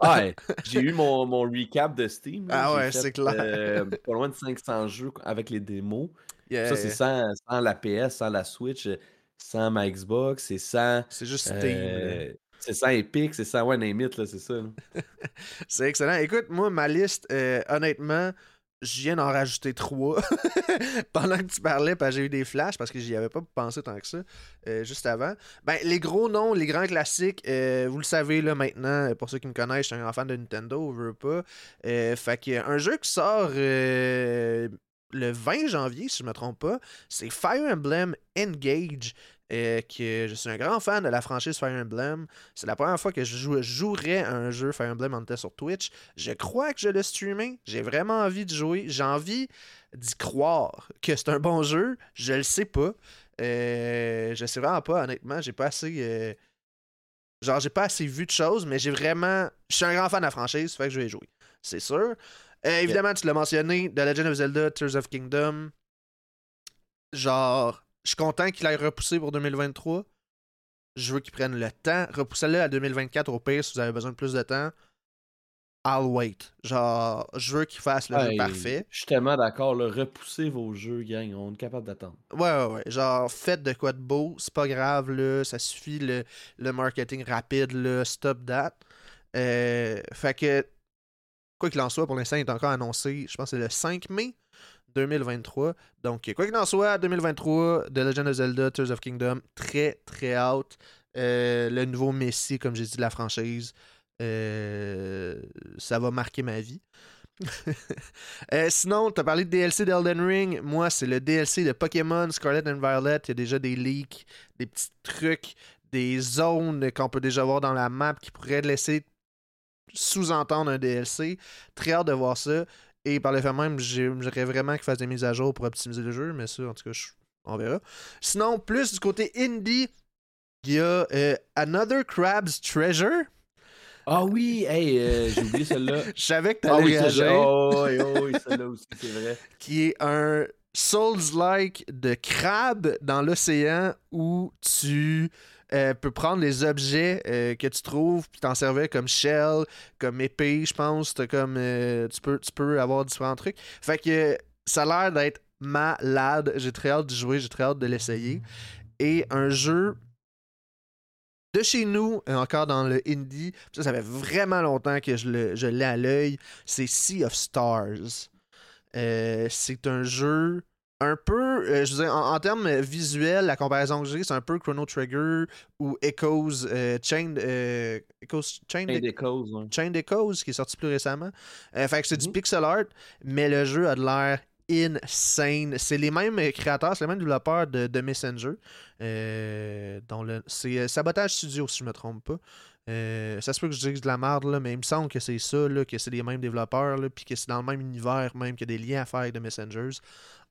Ah, ouais, j'ai eu mon, mon recap de Steam. Ah ouais, c'est clair. pas loin de 500 jeux avec les démos. Yeah, Ça, c'est sans, sans la PS, sans la Switch, euh, sans ma Xbox, c'est sans. c'est juste euh, c'est sans Epic, c'est sans ouais, name it, là, c'est ça. C'est excellent. Écoute, moi, ma liste, euh, honnêtement, je viens d'en rajouter trois pendant que tu parlais, parce que j'ai eu des flashs parce que j'y avais pas pensé tant que ça euh, juste avant. Ben, les gros noms, les grands classiques, euh, vous le savez là maintenant, pour ceux qui me connaissent, je suis un grand fan de Nintendo, je veux pas. Euh, fait que un jeu qui sort le 20 janvier, si je me trompe pas, c'est Fire Emblem Engage. euh, que je suis un grand fan de la franchise Fire Emblem. C'est la première fois que je, joue, je jouerais à un jeu Fire Emblem en était sur Twitch. Je crois que je l'ai streamé. J'ai vraiment envie de jouer. J'ai envie d'y croire que c'est un bon jeu. Je le sais pas. Euh, je sais vraiment pas, honnêtement. J'ai pas assez. euh, Genre, j'ai pas assez vu de choses, mais j'ai vraiment. Je suis un grand fan de la franchise, fait que je vais jouer. C'est sûr. Euh, évidemment, tu l'as mentionné, The Legend of Zelda, Tears of Kingdom. Genre, je suis content qu'il aille repoussé pour 2023. Je veux qu'il prenne le temps. Repoussez-le à 2024 au pire si vous avez besoin de plus de temps. I'll wait. Genre, je veux qu'il fasse le jeu parfait. Je suis tellement d'accord, repoussez vos jeux, gang, on est capable d'attendre. Ouais, ouais, ouais. Genre, faites de quoi de beau. C'est pas grave, là. Ça suffit le, le marketing rapide, là. Stop that. Euh, fait que, quoi qu'il en soit, pour l'instant, il est encore annoncé, je pense que c'est le 5 mai 2023. Donc, quoi qu'il en soit, 2023, The Legend of Zelda, Tears of Kingdom, très, très out. Euh, le nouveau Messi, comme j'ai dit, de la franchise. Euh, ça va marquer ma vie. Euh, sinon, tu as parlé de DLC d'Elden Ring. Moi, c'est le DLC de Pokémon Scarlet and Violet. Il y a déjà des leaks, des petits trucs, des zones qu'on peut déjà voir dans la map qui pourraient laisser sous-entendre un DLC. Très hâte de voir ça. Et par le fait même, j'ai- j'aimerais vraiment qu'ils fassent des mises à jour pour optimiser le jeu, mais ça, en tout cas, je- on verra. Sinon, plus du côté indie, il y a euh, Another Crab's Treasure. Ah oui, hey, euh, j'ai oublié celle-là. Je savais que tu Ah oui, réagir. Oh, oui, oh, oui, celle-là aussi, c'est vrai. qui est un Souls-like de crabe dans l'océan où tu euh, peux prendre les objets euh, que tu trouves puis t'en servir comme shell, comme épée, je pense. Comme, euh, tu, peux, tu peux avoir différents trucs. Fait que ça a l'air d'être malade. J'ai très hâte d'y jouer, j'ai très hâte de l'essayer. Et un jeu de chez nous, encore dans le indie, ça, ça fait vraiment longtemps que je, le, je l'ai à l'œil, c'est Sea of Stars. C'est un jeu un peu, euh, je veux dire, en, termes visuels, la comparaison que j'ai, c'est un peu Chrono Trigger ou Echoes, euh, Chain, Echoes, Chain, Echoes, Chain Echoes, qui est sorti plus récemment. fait que c'est du Mhm. pixel art, mais le jeu a de l'air insane. C'est les mêmes créateurs, c'est les mêmes développeurs de, de Messenger. Euh, dont le- c'est euh, Sabotage Studio, si je me trompe pas. Euh, ça se peut que je dise de la merde, là, mais il me semble que c'est ça, là, que c'est les mêmes développeurs, puis que c'est dans le même univers, même qu'il y a des liens à faire avec de Messengers.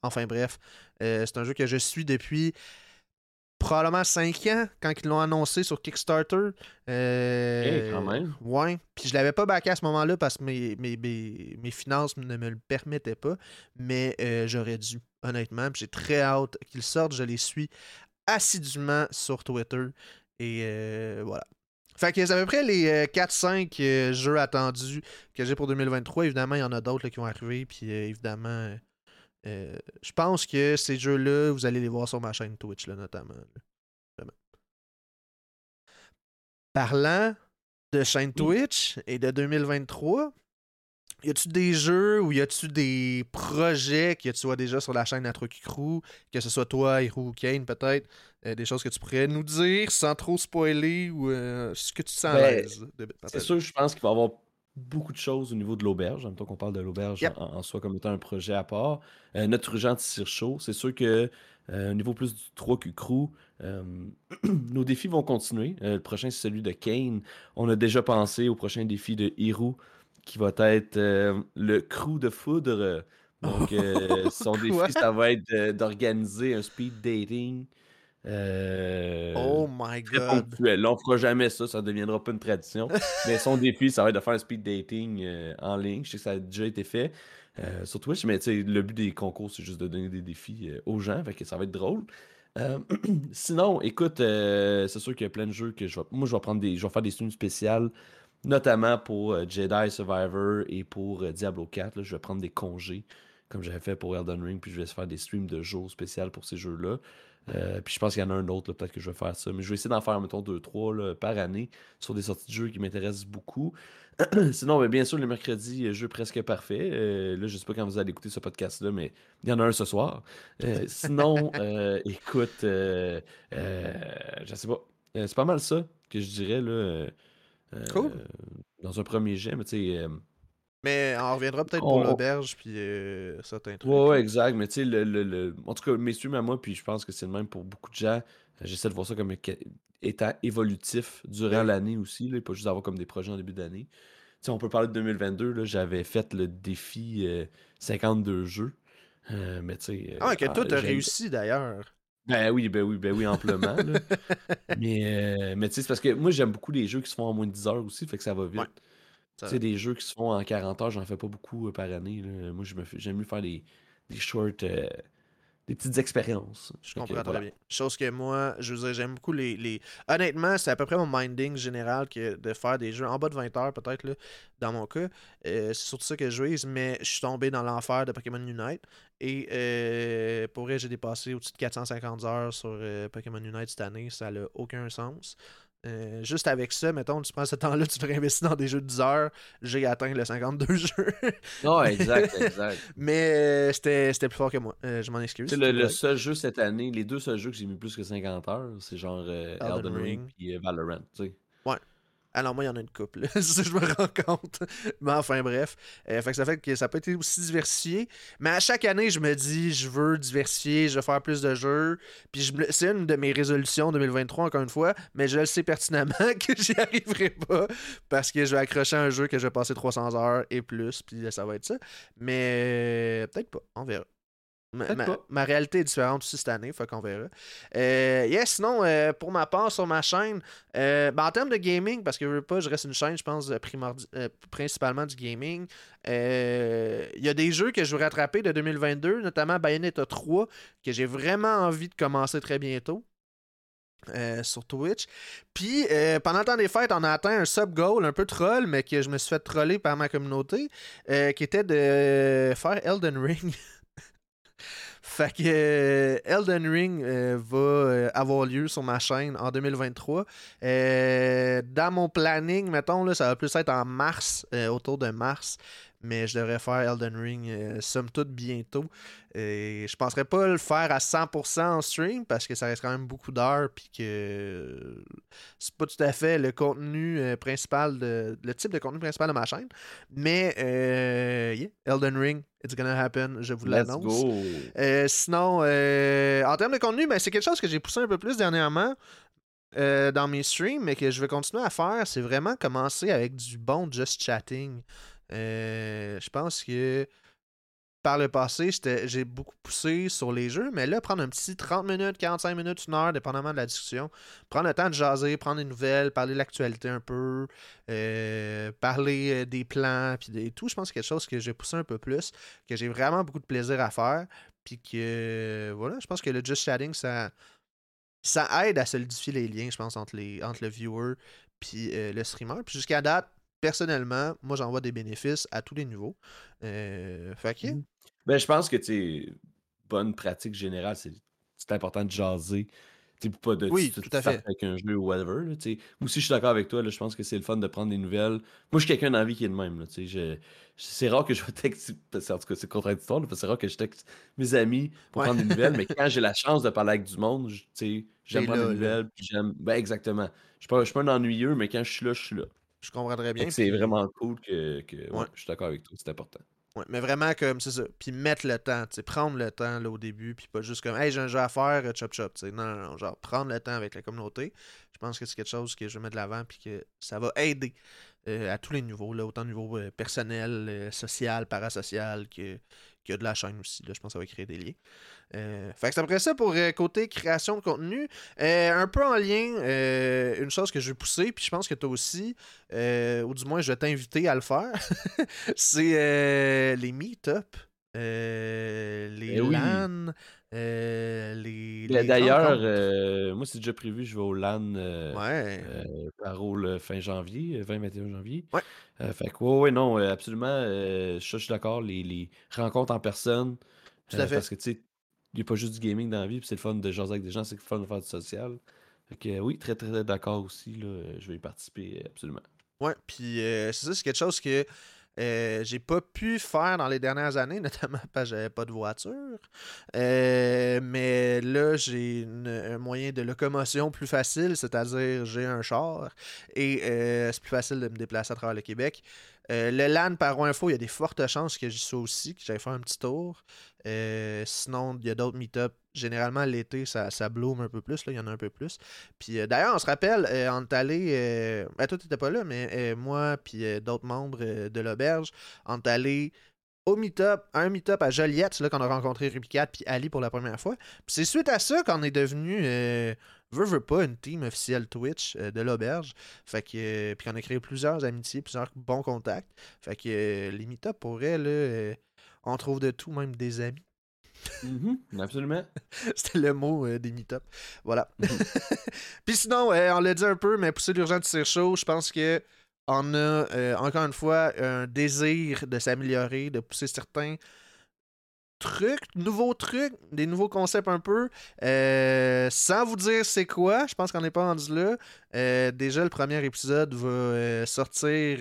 Enfin bref, euh, c'est un jeu que je suis depuis probablement 5 ans quand ils l'ont annoncé sur Kickstarter. Euh, Eh, quand même. Ouais. Puis je l'avais pas backé à ce moment-là parce que mes, mes, mes, mes finances ne me le permettaient pas. Mais euh, j'aurais dû, honnêtement. Puis j'ai très hâte qu'il sorte. Je les suis assidûment sur Twitter. Et euh, voilà. Fait que c'est à peu près les euh, 4-5 euh, jeux attendus que j'ai pour 2023. Évidemment, il y en a d'autres qui vont arriver. Puis euh, évidemment, euh, euh, je pense que ces jeux-là, vous allez les voir sur ma chaîne Twitch, là, notamment. là. Parlant de chaîne Twitch et de 2023, y a-tu des jeux ou y a-tu des projets que tu vois déjà sur la chaîne Atroki Crew, que ce soit toi, Hiro ou Kane peut-être, euh, des choses que tu pourrais nous dire sans trop spoiler ou euh, ce que tu sens à Ben, l'aise de C'est sûr, je pense qu'il va y avoir beaucoup de choses au niveau de l'auberge. En même temps qu'on parle de l'auberge Yep. en, en soi comme étant un projet à part. Euh, notre urgent chaud, c'est sûr que euh, au niveau plus du 3Q Crew, euh, nos défis vont continuer. Le prochain, c'est celui de Kane. On a déjà pensé au prochain défi de Hiro, qui va être euh, le crew de foudre. Donc, euh, son défi, ça va être d'organiser un speed dating. euh, oh my très god. ponctuel. Là, on fera jamais ça, ça deviendra pas une tradition. mais son défi, ça va être de faire un speed dating euh, en ligne. Je sais que ça a déjà été fait euh, sur Twitch, mais le but des concours, c'est juste de donner des défis aux gens, fait que ça va être drôle. Sinon, écoute, c'est sûr qu'il y a plein de jeux que je vais. Moi, je vais prendre des. Je vais faire des streams spéciales, notamment pour euh, Jedi Survivor et pour euh, Diablo 4. là. je vais prendre des congés, comme j'avais fait pour Elden Ring, puis je vais faire des streams de jours spéciaux pour ces jeux-là. Euh, puis je pense qu'il y en a un autre, peut-être que je vais faire ça. Mais je vais essayer d'en faire, mettons, 2-3 par année sur des sorties de jeux qui m'intéressent beaucoup. Sinon, ben, bien sûr, le mercredi, jeu presque parfait. Euh, là, je sais pas quand vous allez écouter ce podcast-là, mais il y en a un ce soir. Euh, sinon, écoute, je sais pas. C'est pas mal ça que je dirais, là. Cool. euh, Dans un premier jet, mais tu sais. euh, Mais on reviendra peut-être pour On- l'auberge puis euh, certains trucs. Ouais, ouais, exact. Mais tu sais, le, le- le- en tout cas, mes streams à moi, puis je pense que c'est le même pour beaucoup de gens. euh, J'essaie de voir ça comme étant évolutif durant Ouais. l'année aussi, là, et pas juste avoir comme des projets en début d'année. Tu sais, on peut parler de 2022, là, j'avais fait le défi euh, 52 jeux. Euh, mais tu sais. Ah que euh, toi, t'as réussi d'ailleurs. Ben oui, ben oui, ben oui, amplement. là. mais euh, mais tu sais, c'est parce que moi, j'aime beaucoup les jeux qui se font en moins de 10 heures aussi, fait que ça va vite. Ouais. Tu sais, des jeux qui se font en 40 heures, j'en fais pas beaucoup euh, par année. là. Moi, je me fais- j'aime mieux faire des, des shorts, euh, des petites expériences. Je comprends voilà. très bien. Chose que moi, je veux dire, j'aime beaucoup les, les- Honnêtement, c'est à peu près mon minding général que de faire des jeux en bas de 20 heures, peut-être, dans mon cas. Euh, c'est surtout ça que je vise, mais je suis tombé dans l'enfer de Pokémon Unite. Et euh, pour vrai, j'ai dépassé au-dessus de 450 heures sur euh, Pokémon Unite cette année. Ça n'a aucun sens. Euh, juste avec ça, mettons, tu prends ce temps-là, tu te réinvestis dans des jeux de 10 heures, j'ai atteint le 52 jeux. Non, exact, exact. Mais euh, c'était c'était plus fort que moi. Euh, je m'en excuse. Le, le Ouais. seul jeu cette année, les deux seuls jeux que j'ai mis plus que 50 heures, c'est genre euh, Elden Elden Ring et Valorant. tu sais. Alors moi, il y en a une couple. ça, je me rends compte. Mais enfin, bref. Euh, fait que ça fait que ça peut être aussi diversifié. Mais à chaque année, je me dis, je veux diversifier, je veux faire plus de jeux. Puis je c'est une de mes résolutions 2023, encore une fois. Mais je le sais pertinemment que j'y arriverai pas. Parce que je vais accrocher un jeu que je vais passer 300 heures et plus. Puis ça va être ça. Mais euh, peut-être pas. On verra. Ma, réalité est différente aussi cette année, fait qu'on verra. Euh, yes, sinon, euh, pour ma part, sur ma chaîne, euh, ben, en termes de gaming, parce que je veux pas, je reste une chaîne, je pense, euh, principalement du gaming. Il y a des jeux que je veux rattraper de 2022, notamment Bayonetta 3, que j'ai vraiment envie de commencer très bientôt. euh, sur Twitch. Puis, euh, pendant le temps des fêtes, on a atteint un sub-goal un peu troll, mais que je me suis fait troller par ma communauté, euh, qui était de faire Elden Ring. Fait que euh, Elden Ring euh, va euh, avoir lieu sur ma chaîne en 2023. Euh, dans mon planning, mettons, ça va plus être en mars, autour de mars. Mais je devrais faire Elden Ring euh, somme toute bientôt. Et je penserais pas le faire à 100% en stream parce que ça reste quand même beaucoup d'heures. Puis que c'est pas tout à fait le contenu euh, principal, de, le type de contenu principal de ma chaîne. Mais euh, yeah, Elden Ring, it's gonna happen. Je vous l'annonce. sinon, en termes de contenu, ben, c'est quelque chose que j'ai poussé un peu plus dernièrement dans mes streams, mais que je vais continuer à faire. C'est vraiment commencer avec du bon just chatting. Euh, je pense que par le passé, j'ai beaucoup poussé sur les jeux, mais là, prendre un petit 30 minutes, 45 minutes, une heure, dépendamment de la discussion, prendre le temps de jaser, prendre des nouvelles, parler de l'actualité un peu, euh, parler euh, des plans, puis des tout, je pense que c'est quelque chose que j'ai poussé un peu plus, que j'ai vraiment beaucoup de plaisir à faire, puis que, voilà, je pense que le just chatting, ça, ça aide à solidifier les liens, je pense, entre, les, entre le viewer puis le streamer. Puis jusqu'à date, personnellement, moi, j'en vois des bénéfices à tous les niveaux. Euh, fait que, Mhm. Ben, je pense que, tu sais, bonne pratique générale, c'est c'est important de jaser. Tu sais, pas de Oui, tout à fait. avec un jeu ou whatever. là, tu sais. Moi aussi, je suis d'accord avec toi. là, je pense que c'est le fun de prendre des nouvelles. Moi, je suis quelqu'un dans la vie qui est de même. là, tu sais, je- c'est rare que je que, En tout cas, c'est contradictoire. là, parce que c'est rare que je texte mes amis pour Ouais. prendre des nouvelles. mais quand j'ai la chance de parler avec du monde, je- tu sais, j'aime T'es prendre là, des nouvelles. J'aime. Ben, exactement. Je suis pas, je suis pas un ennuyeux, mais quand je suis là, je suis là. Je comprendrais bien. c'est puis- vraiment cool que. que ouais, Ouais. je suis d'accord avec toi. C'est important. Ouais, mais vraiment comme c'est ça. Puis mettre le temps, tu prendre le temps là, au début, puis pas juste comme Hey, j'ai un jeu à faire, euh, chop chop. tu sais. Non, non, non, genre prendre le temps avec la communauté. Je pense que c'est quelque chose que je vais mettre de l'avant puis que ça va aider euh, à tous les niveaux, là, autant au niveau euh, personnel, euh, social, parasocial que, que de la chaîne aussi. Je pense que ça va créer des liens. Euh, fait que c'est après ça pour euh, côté création de contenu. Euh, un peu en lien, euh, une chose que je vais pousser, puis je pense que toi aussi, ou du moins je vais t'inviter à le faire, c'est les meet-up, euh, les Eh oui. LAN, euh, les, les D'ailleurs, euh, moi, c'est déjà prévu, je vais au LAN ouais. Paro le fin janvier, euh, 20-21 janvier. Ouais. Fait que, ouais, ouais, non, absolument, ça, je suis d'accord, les, les rencontres en personne, Tout à fait. parce que, tu sais, il n'y a pas juste du gaming dans la vie, puis c'est le fun de jaser avec des gens, c'est le fun de faire du social. Fait que, oui, très, très, très d'accord aussi, là, je vais y participer, absolument. Ouais, puis euh, c'est ça, c'est quelque chose que euh, j'ai pas pu faire dans les dernières années, notamment parce que j'avais pas de voiture. Euh, mais là, j'ai un moyen de locomotion plus facile, c'est-à-dire j'ai un char et euh, c'est plus facile de me déplacer à travers le Québec. Le LAN par info, il y a des fortes chances que j'y sois aussi, que j'aille faire un petit tour. Euh, sinon, il y a d'autres meet-up. Généralement, l'été, ça, ça bloom un peu plus. Là, il y en a un peu plus. Puis euh, d'ailleurs, on se rappelle, euh, on est allé. Ben, toi, t'étais pas là, mais moi, puis d'autres membres de l'auberge, on est allé au meet-up, un meet-up à Joliette, là qu'on a rencontré Rupicat puis Ali pour la première fois. Puis c'est suite à ça qu'on est devenu, euh, veut pas, une team officielle Twitch de l'auberge. Fait que, puis qu'on a créé plusieurs amitiés, plusieurs bons contacts. Fait que les meet-up, pour elle, là, on trouve de tout, même des amis. Mhm, absolument. C'était le mot euh, des meet-up. Voilà. Mhm. Puis sinon, euh, on l'a dit un peu, mais pousser l'urgent de tire chaud, je pense que on a euh, encore une fois un désir de s'améliorer, de pousser certains trucs, nouveaux trucs, des nouveaux concepts un peu. Euh, sans vous dire c'est quoi, je pense qu'on n'est pas rendu là. Euh, déjà, le premier épisode va euh, sortir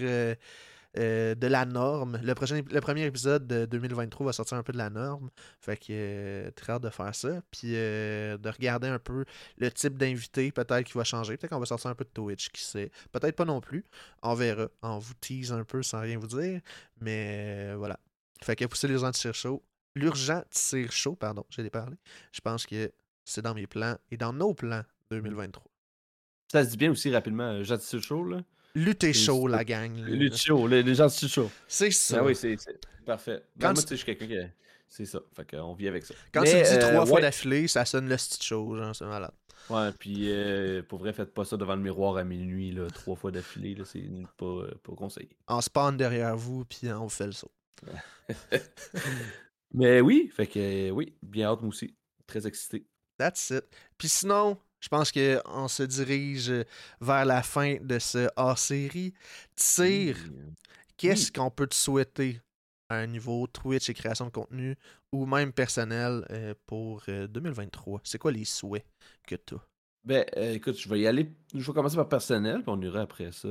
euh, de la norme. Le, premier épisode de 2023 va sortir un peu de la norme. Fait que euh, très hâte de faire ça. Puis euh, de regarder un peu le type d'invité, peut-être qui va changer. Peut-être qu'on va sortir un peu de Twitch, qui sait. Peut-être pas non plus. On verra. On vous tease un peu sans rien vous dire. Mais voilà. Fait que pousser l'urgent tire chaud. L'urgent tire chaud, pardon, j'ai parlé. Je pense que c'est dans mes plans et dans nos plans 2023. Ça se dit bien aussi rapidement, Gentil chaud, là. Lutter C'est- chaud, la gang. Les chaud, les, les Gentil chaud. C'est ça. Ah oui, c'est parfait. Quand Ben, moi, tu- tu sais, je suis quelqu'un qui. C'est ça. Fait qu'on vit avec ça. Quand Mais, tu dis euh, trois fois ouais. d'affilée, ça sonne le style chaud, genre, c'est malade. Ouais, puis euh, pour vrai, faites pas ça devant le miroir à minuit, là, trois fois d'affilée, là, c'est pas, euh, pas conseillé. On spawn derrière vous, puis on vous fait le saut. Mais oui, fait que euh, oui, bien hâte, moi aussi. Très excité. That's it. Puis sinon, je pense qu'on se dirige vers la fin de ce hors-série. Tire, Oui, qu'est-ce qu'on peut te souhaiter? À un niveau Twitch et création de contenu ou même personnel euh, pour 2023? C'est quoi les souhaits que tu as? Ben, écoute, je vais y aller. Je vais commencer par personnel, puis on ira après ça.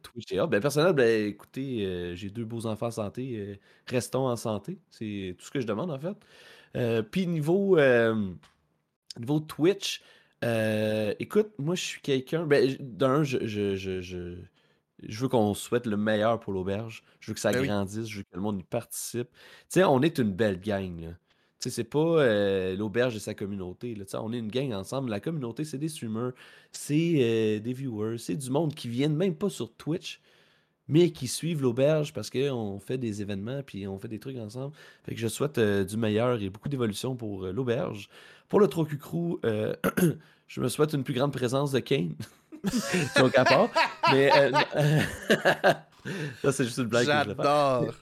Twitch et Ben, personnel, ben, écoutez, j'ai deux beaux enfants en santé. restons en santé. C'est tout ce que je demande, en fait. puis niveau, niveau Twitch, écoute, moi, je suis quelqu'un. Ben, d'un, je, je, je, je veux qu'on souhaite le meilleur pour l'auberge. Je veux que ça ben grandisse. Je veux que le monde y participe. Tu sais, on est une belle gang. Là. Tu sais, c'est pas euh, l'auberge de sa communauté. Là. On est une gang ensemble. La communauté, c'est des streamers, c'est euh, des viewers, c'est du monde qui viennent même pas sur Twitch, mais qui suivent l'auberge parce qu'on fait des événements puis on fait des trucs ensemble. Fait que je souhaite euh, du meilleur et beaucoup d'évolution pour l'auberge. Pour le Trocucrou, je me souhaite une plus grande présence de Kane. Donc à part. Mais ça, c'est juste une blague. J'adore.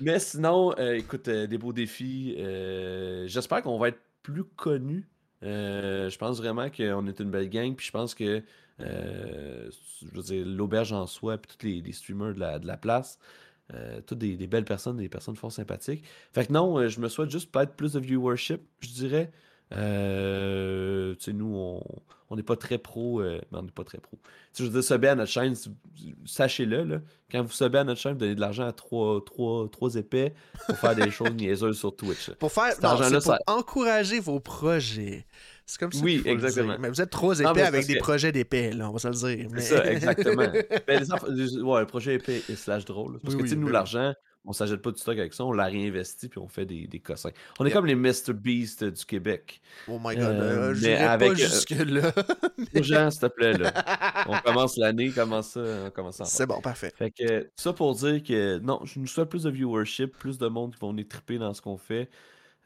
Mais sinon, euh, écoute, euh, des beaux défis. Euh, j'espère qu'on va être plus connus. je pense vraiment qu'on est une belle gang. Puis je pense que, je veux dire, l'auberge en soi, puis tous les, streamers de la, de la place, toutes des, belles personnes, des personnes fort sympathiques. Fait que non, je me souhaite juste peut-être plus de viewership, je dirais. Euh, tu sais, nous, on n'est pas très pro, euh, mais on n'est pas très pro. Si je veux dire, subir à notre chaîne, sachez-le, là, quand vous subez à notre chaîne, vous donnez de l'argent à trois, trois, trois épais pour faire des choses niaiseuses sur Twitch. Pour faire, non, pour ça... encourager vos projets. C'est comme ça. Oui, exactement. Mais vous êtes trop épais avec des projets d'épais, là, on va se le dire. C'est ça, exactement. ben, les ouais, un projet épais et slash drôle. Parce que, tu sais, nous, ben l'argent, on s'achète pas du stock avec ça, on l'a réinvesti puis on fait des, des cossins. On est comme les Mr. Beast du Québec. Oh my god, euh, mais avec, pas euh, jusque-là. Jean, s'il te plaît, là. on commence l'année, commence ça, on commence C'est bon, parfait. Fait que ça pour dire que non, je nous souhaite plus de viewership, plus de monde qui vont venir triper dans ce qu'on fait.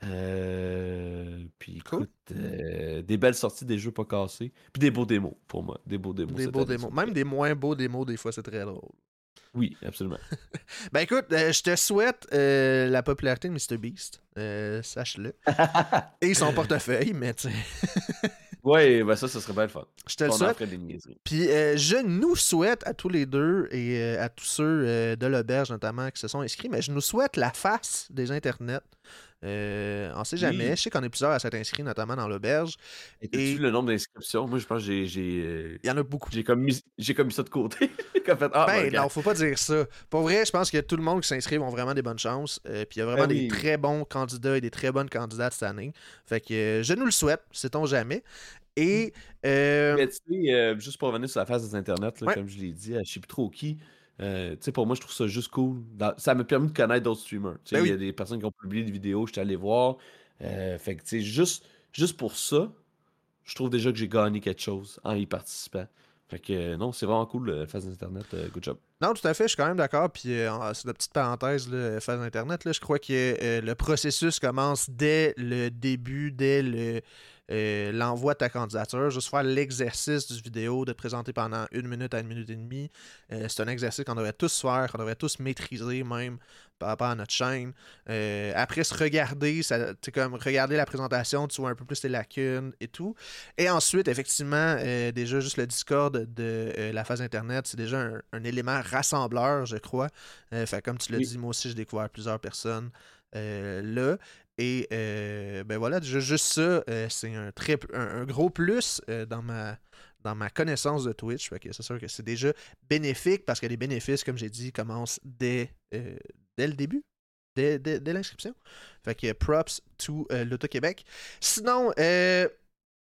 Euh, puis écoute, euh, des belles sorties des jeux pas cassés. Puis des beaux démos pour moi. Des beaux démos. Des beaux démos. Même des moins beaux démos, des fois, c'est très drôle. Oui, absolument. ben écoute, euh, je te souhaite euh, la popularité de MrBeast. Euh, sache-le. Et son portefeuille, mais tu oui, ben ça, ce serait bien le fun. Je te le souhaite. Puis je nous souhaite à tous les deux et à tous ceux de l'auberge notamment qui se sont inscrits, mais je nous souhaite la face des internets. Euh, on sait jamais. Je sais qu'on est plusieurs à s'être inscrits, notamment dans l'auberge. Et tu vu le nombre d'inscriptions? Moi, je pense que j'ai. Euh, Il y en a beaucoup. J'ai comme mis, ça de côté. fait, ah, ben, non, faut pas dire ça. Pour vrai, je pense que tout le monde qui s'inscrit ont vraiment des bonnes chances. Euh, puis il y a vraiment ben des très bons candidats et des très bonnes candidates cette année. Fait que euh, je nous le souhaite, sait-on jamais. Et. Mais tu sais, juste pour revenir sur la phase des internets, comme je l'ai dit, je sais plus trop qui. Euh, pour moi, je trouve ça juste cool. ça m'a permis de connaître d'autres streamers. Ben il y a des personnes qui ont publié des vidéos, je suis allé voir. Euh, fait que, juste, juste pour ça, je trouve déjà que j'ai gagné quelque chose en y participant. Fait que non, c'est vraiment cool, la phase d'Internet. Euh, good job. Non, tout à fait, je suis quand même d'accord. Puis c'est la petite parenthèse, la phase d'Internet. Je crois que le processus commence dès le début, dès le euh, l'envoi de ta candidature, juste faire l'exercice du vidéo, de te présenter pendant une minute à une minute et demie. Euh, c'est un exercice qu'on devrait tous faire, qu'on devrait tous maîtriser même par rapport à notre chaîne. Euh, après, se regarder, ça, comme regarder la présentation, tu vois un peu plus tes lacunes et tout. Et ensuite, effectivement, déjà juste le Discord de la phase Internet, c'est déjà un, élément rassembleur, je crois. fait, comme tu l'as dit, moi aussi, j'ai découvert plusieurs personnes là. Et euh, ben voilà, juste ça, euh, c'est un, un, gros plus euh, dans, ma, dans ma connaissance de Twitch. c'est sûr que c'est déjà bénéfique parce que les bénéfices, comme j'ai dit, commencent dès, dès le début, dès, dès, l'inscription. Fait que props to l'Auto-Québec. Sinon,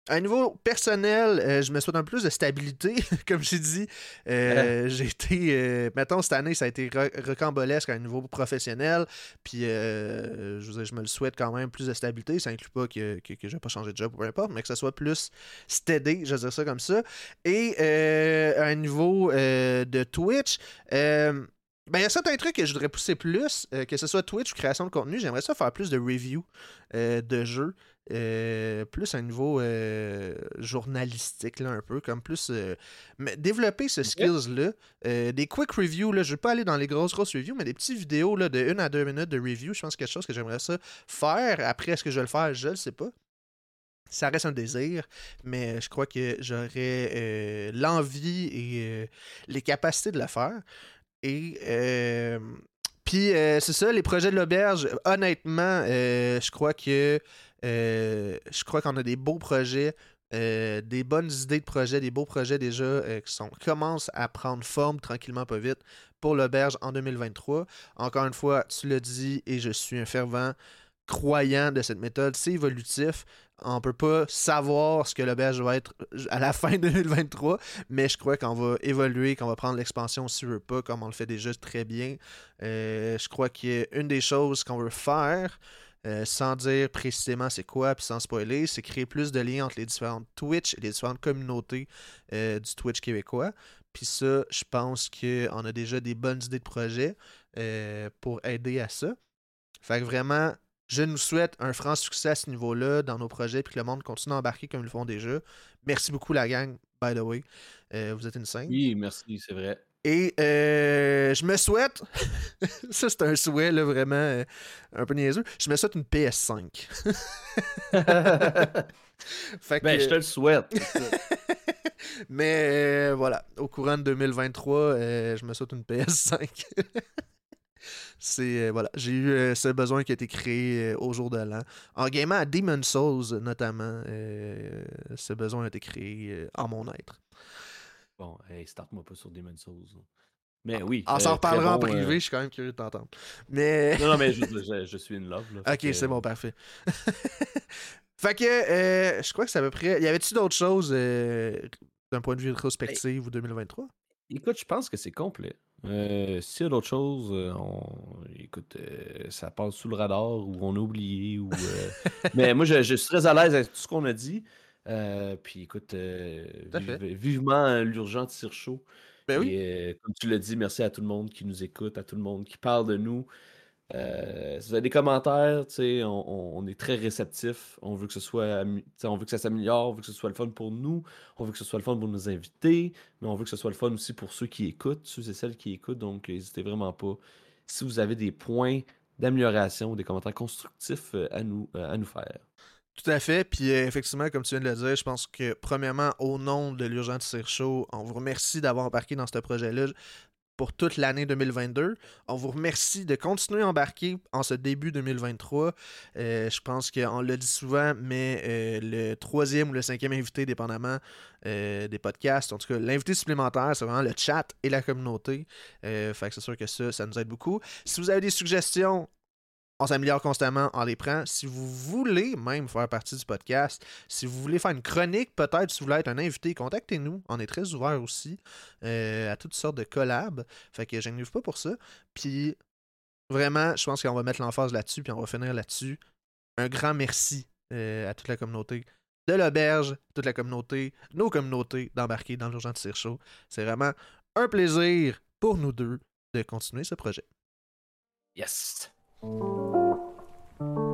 à un niveau personnel, euh, je me souhaite un peu plus de stabilité, comme j'ai dit. Euh, ah. J'ai été, euh, mettons, cette année, ça a été recambolesque à un niveau professionnel. Puis, je, je me le souhaite quand même, plus de stabilité. Ça inclut pas que, que, je vais pas changer de job ou peu importe, mais que ce soit plus steady, je vais dire ça comme ça. Et à un niveau de Twitch, ben, il y a certains trucs que je voudrais pousser plus, que ce soit Twitch ou création de contenu. J'aimerais ça faire plus de reviews de jeux. Euh, plus à un niveau euh, journalistique, là, un peu, comme plus. Euh, mais développer ce skills-là. des quick reviews, là, je ne vais pas aller dans les grosses, grosses reviews, mais des petites vidéos là, de 1 à 2 minutes de review, je pense que c'est quelque chose que j'aimerais ça faire. Après, est-ce que je vais le faire? Je ne le sais pas. Ça reste un désir, mais je crois que j'aurais l'envie et les capacités de le faire. Et Puis euh, c'est ça, les projets de l'auberge, honnêtement, euh, je crois que je crois qu'on a des beaux projets. euh, des bonnes idées de projets, des beaux projets déjà euh, qui commencent à prendre forme tranquillement, pas vite, pour l'auberge en 2023. Encore une fois, tu l'as dit et je suis un fervent croyant de cette méthode. C'est évolutif. On peut pas savoir ce que l'auberge va être à la fin 2023, mais je crois qu'on va évoluer, qu'on va prendre l'expansion si veut pas, comme on le fait déjà très bien. Euh, je crois qu'une des choses qu'on veut faire, euh, sans dire précisément c'est quoi, puis sans spoiler, c'est créer plus de liens entre les différentes Twitch et les différentes communautés euh, du Twitch québécois. Puis ça, je pense qu'on a déjà des bonnes idées de projet euh, pour aider à ça. Fait que vraiment, je nous souhaite un franc succès à ce niveau-là dans nos projets, puis que le monde continue à embarquer comme ils le font déjà. Merci beaucoup, la gang, by the way. Vous êtes une scène. Oui, merci, c'est vrai. Et euh, je me souhaite, ça c'est un souhait là, vraiment euh, un peu niaiseux, je me souhaite une PS5. Fait Ben, je te le souhaite. Mais euh, voilà, au courant de 2023, euh, je me souhaite une PS5. C'est voilà, j'ai eu ce besoin qui a été créé au jour de l'an. En gamant à Demon's Souls notamment, ce besoin a été créé en mon être. Bon, hey, starte-moi pas sur Demon's Souls. Mais oui. On euh, s'en très reparlera en bon, euh, privé, je suis quand même curieux de t'entendre. Mais Non, non, mais je, je, je suis une love. Là, Ok, que- c'est bon, parfait. fait que, euh, je crois que c'est à peu près. Y avait-tu d'autres choses euh, d'un point de vue rétrospective ou 2023 Écoute, je pense que c'est complet. Euh, S'il y a d'autres choses, euh, on... écoute, euh, ça passe sous le radar ou on a oublié. Ou, euh, Mais moi, je, je suis très à l'aise avec tout ce qu'on a dit. Euh, puis écoute, euh, vive- vivement euh, l'urgent tire chaud. Ben oui. Et, euh, comme tu l'as dit, merci à tout le monde qui nous écoute, à tout le monde qui parle de nous. Si vous avez des commentaires, on, on- on est très réceptif. On veut que ce soit, on veut que ça s'améliore, on veut que ce soit le fun pour nous, on veut que ce soit le fun pour nos invités, mais on veut que ce soit le fun aussi pour ceux qui écoutent, ceux et celles qui écoutent. Donc, n'hésitez vraiment pas. Si vous avez des points d'amélioration ou des commentaires constructifs à nous, à nous faire. Tout à fait. Puis euh, effectivement, comme tu viens de le dire, je pense que premièrement, au nom de l'Urgent Tire Show, on vous remercie d'avoir embarqué dans ce projet-là pour toute l'année 2022. On vous remercie de continuer à embarquer en ce début 2023. Euh, je pense qu'on l'a dit souvent, mais euh, le troisième ou le cinquième invité, dépendamment des podcasts, en tout cas, l'invité supplémentaire, c'est vraiment le chat et la communauté. Fait que c'est sûr que ça, ça nous aide beaucoup. Si vous avez des suggestions, on s'améliore constamment, on les prend. Si vous voulez même faire partie du podcast, si vous voulez faire une chronique, peut-être si vous voulez être un invité, contactez-nous. On est très ouvert aussi euh, à toutes sortes de collabs. Fait que gênez-vous pas pour ça. Puis vraiment, je pense qu'on va mettre l'emphase là-dessus, puis on va finir là-dessus. Un grand merci euh, à toute la communauté de l'auberge, toute la communauté, nos communautés d'embarquer dans l'urgent de Tire Show. C'est vraiment un plaisir pour nous deux de continuer ce projet. Yes! Música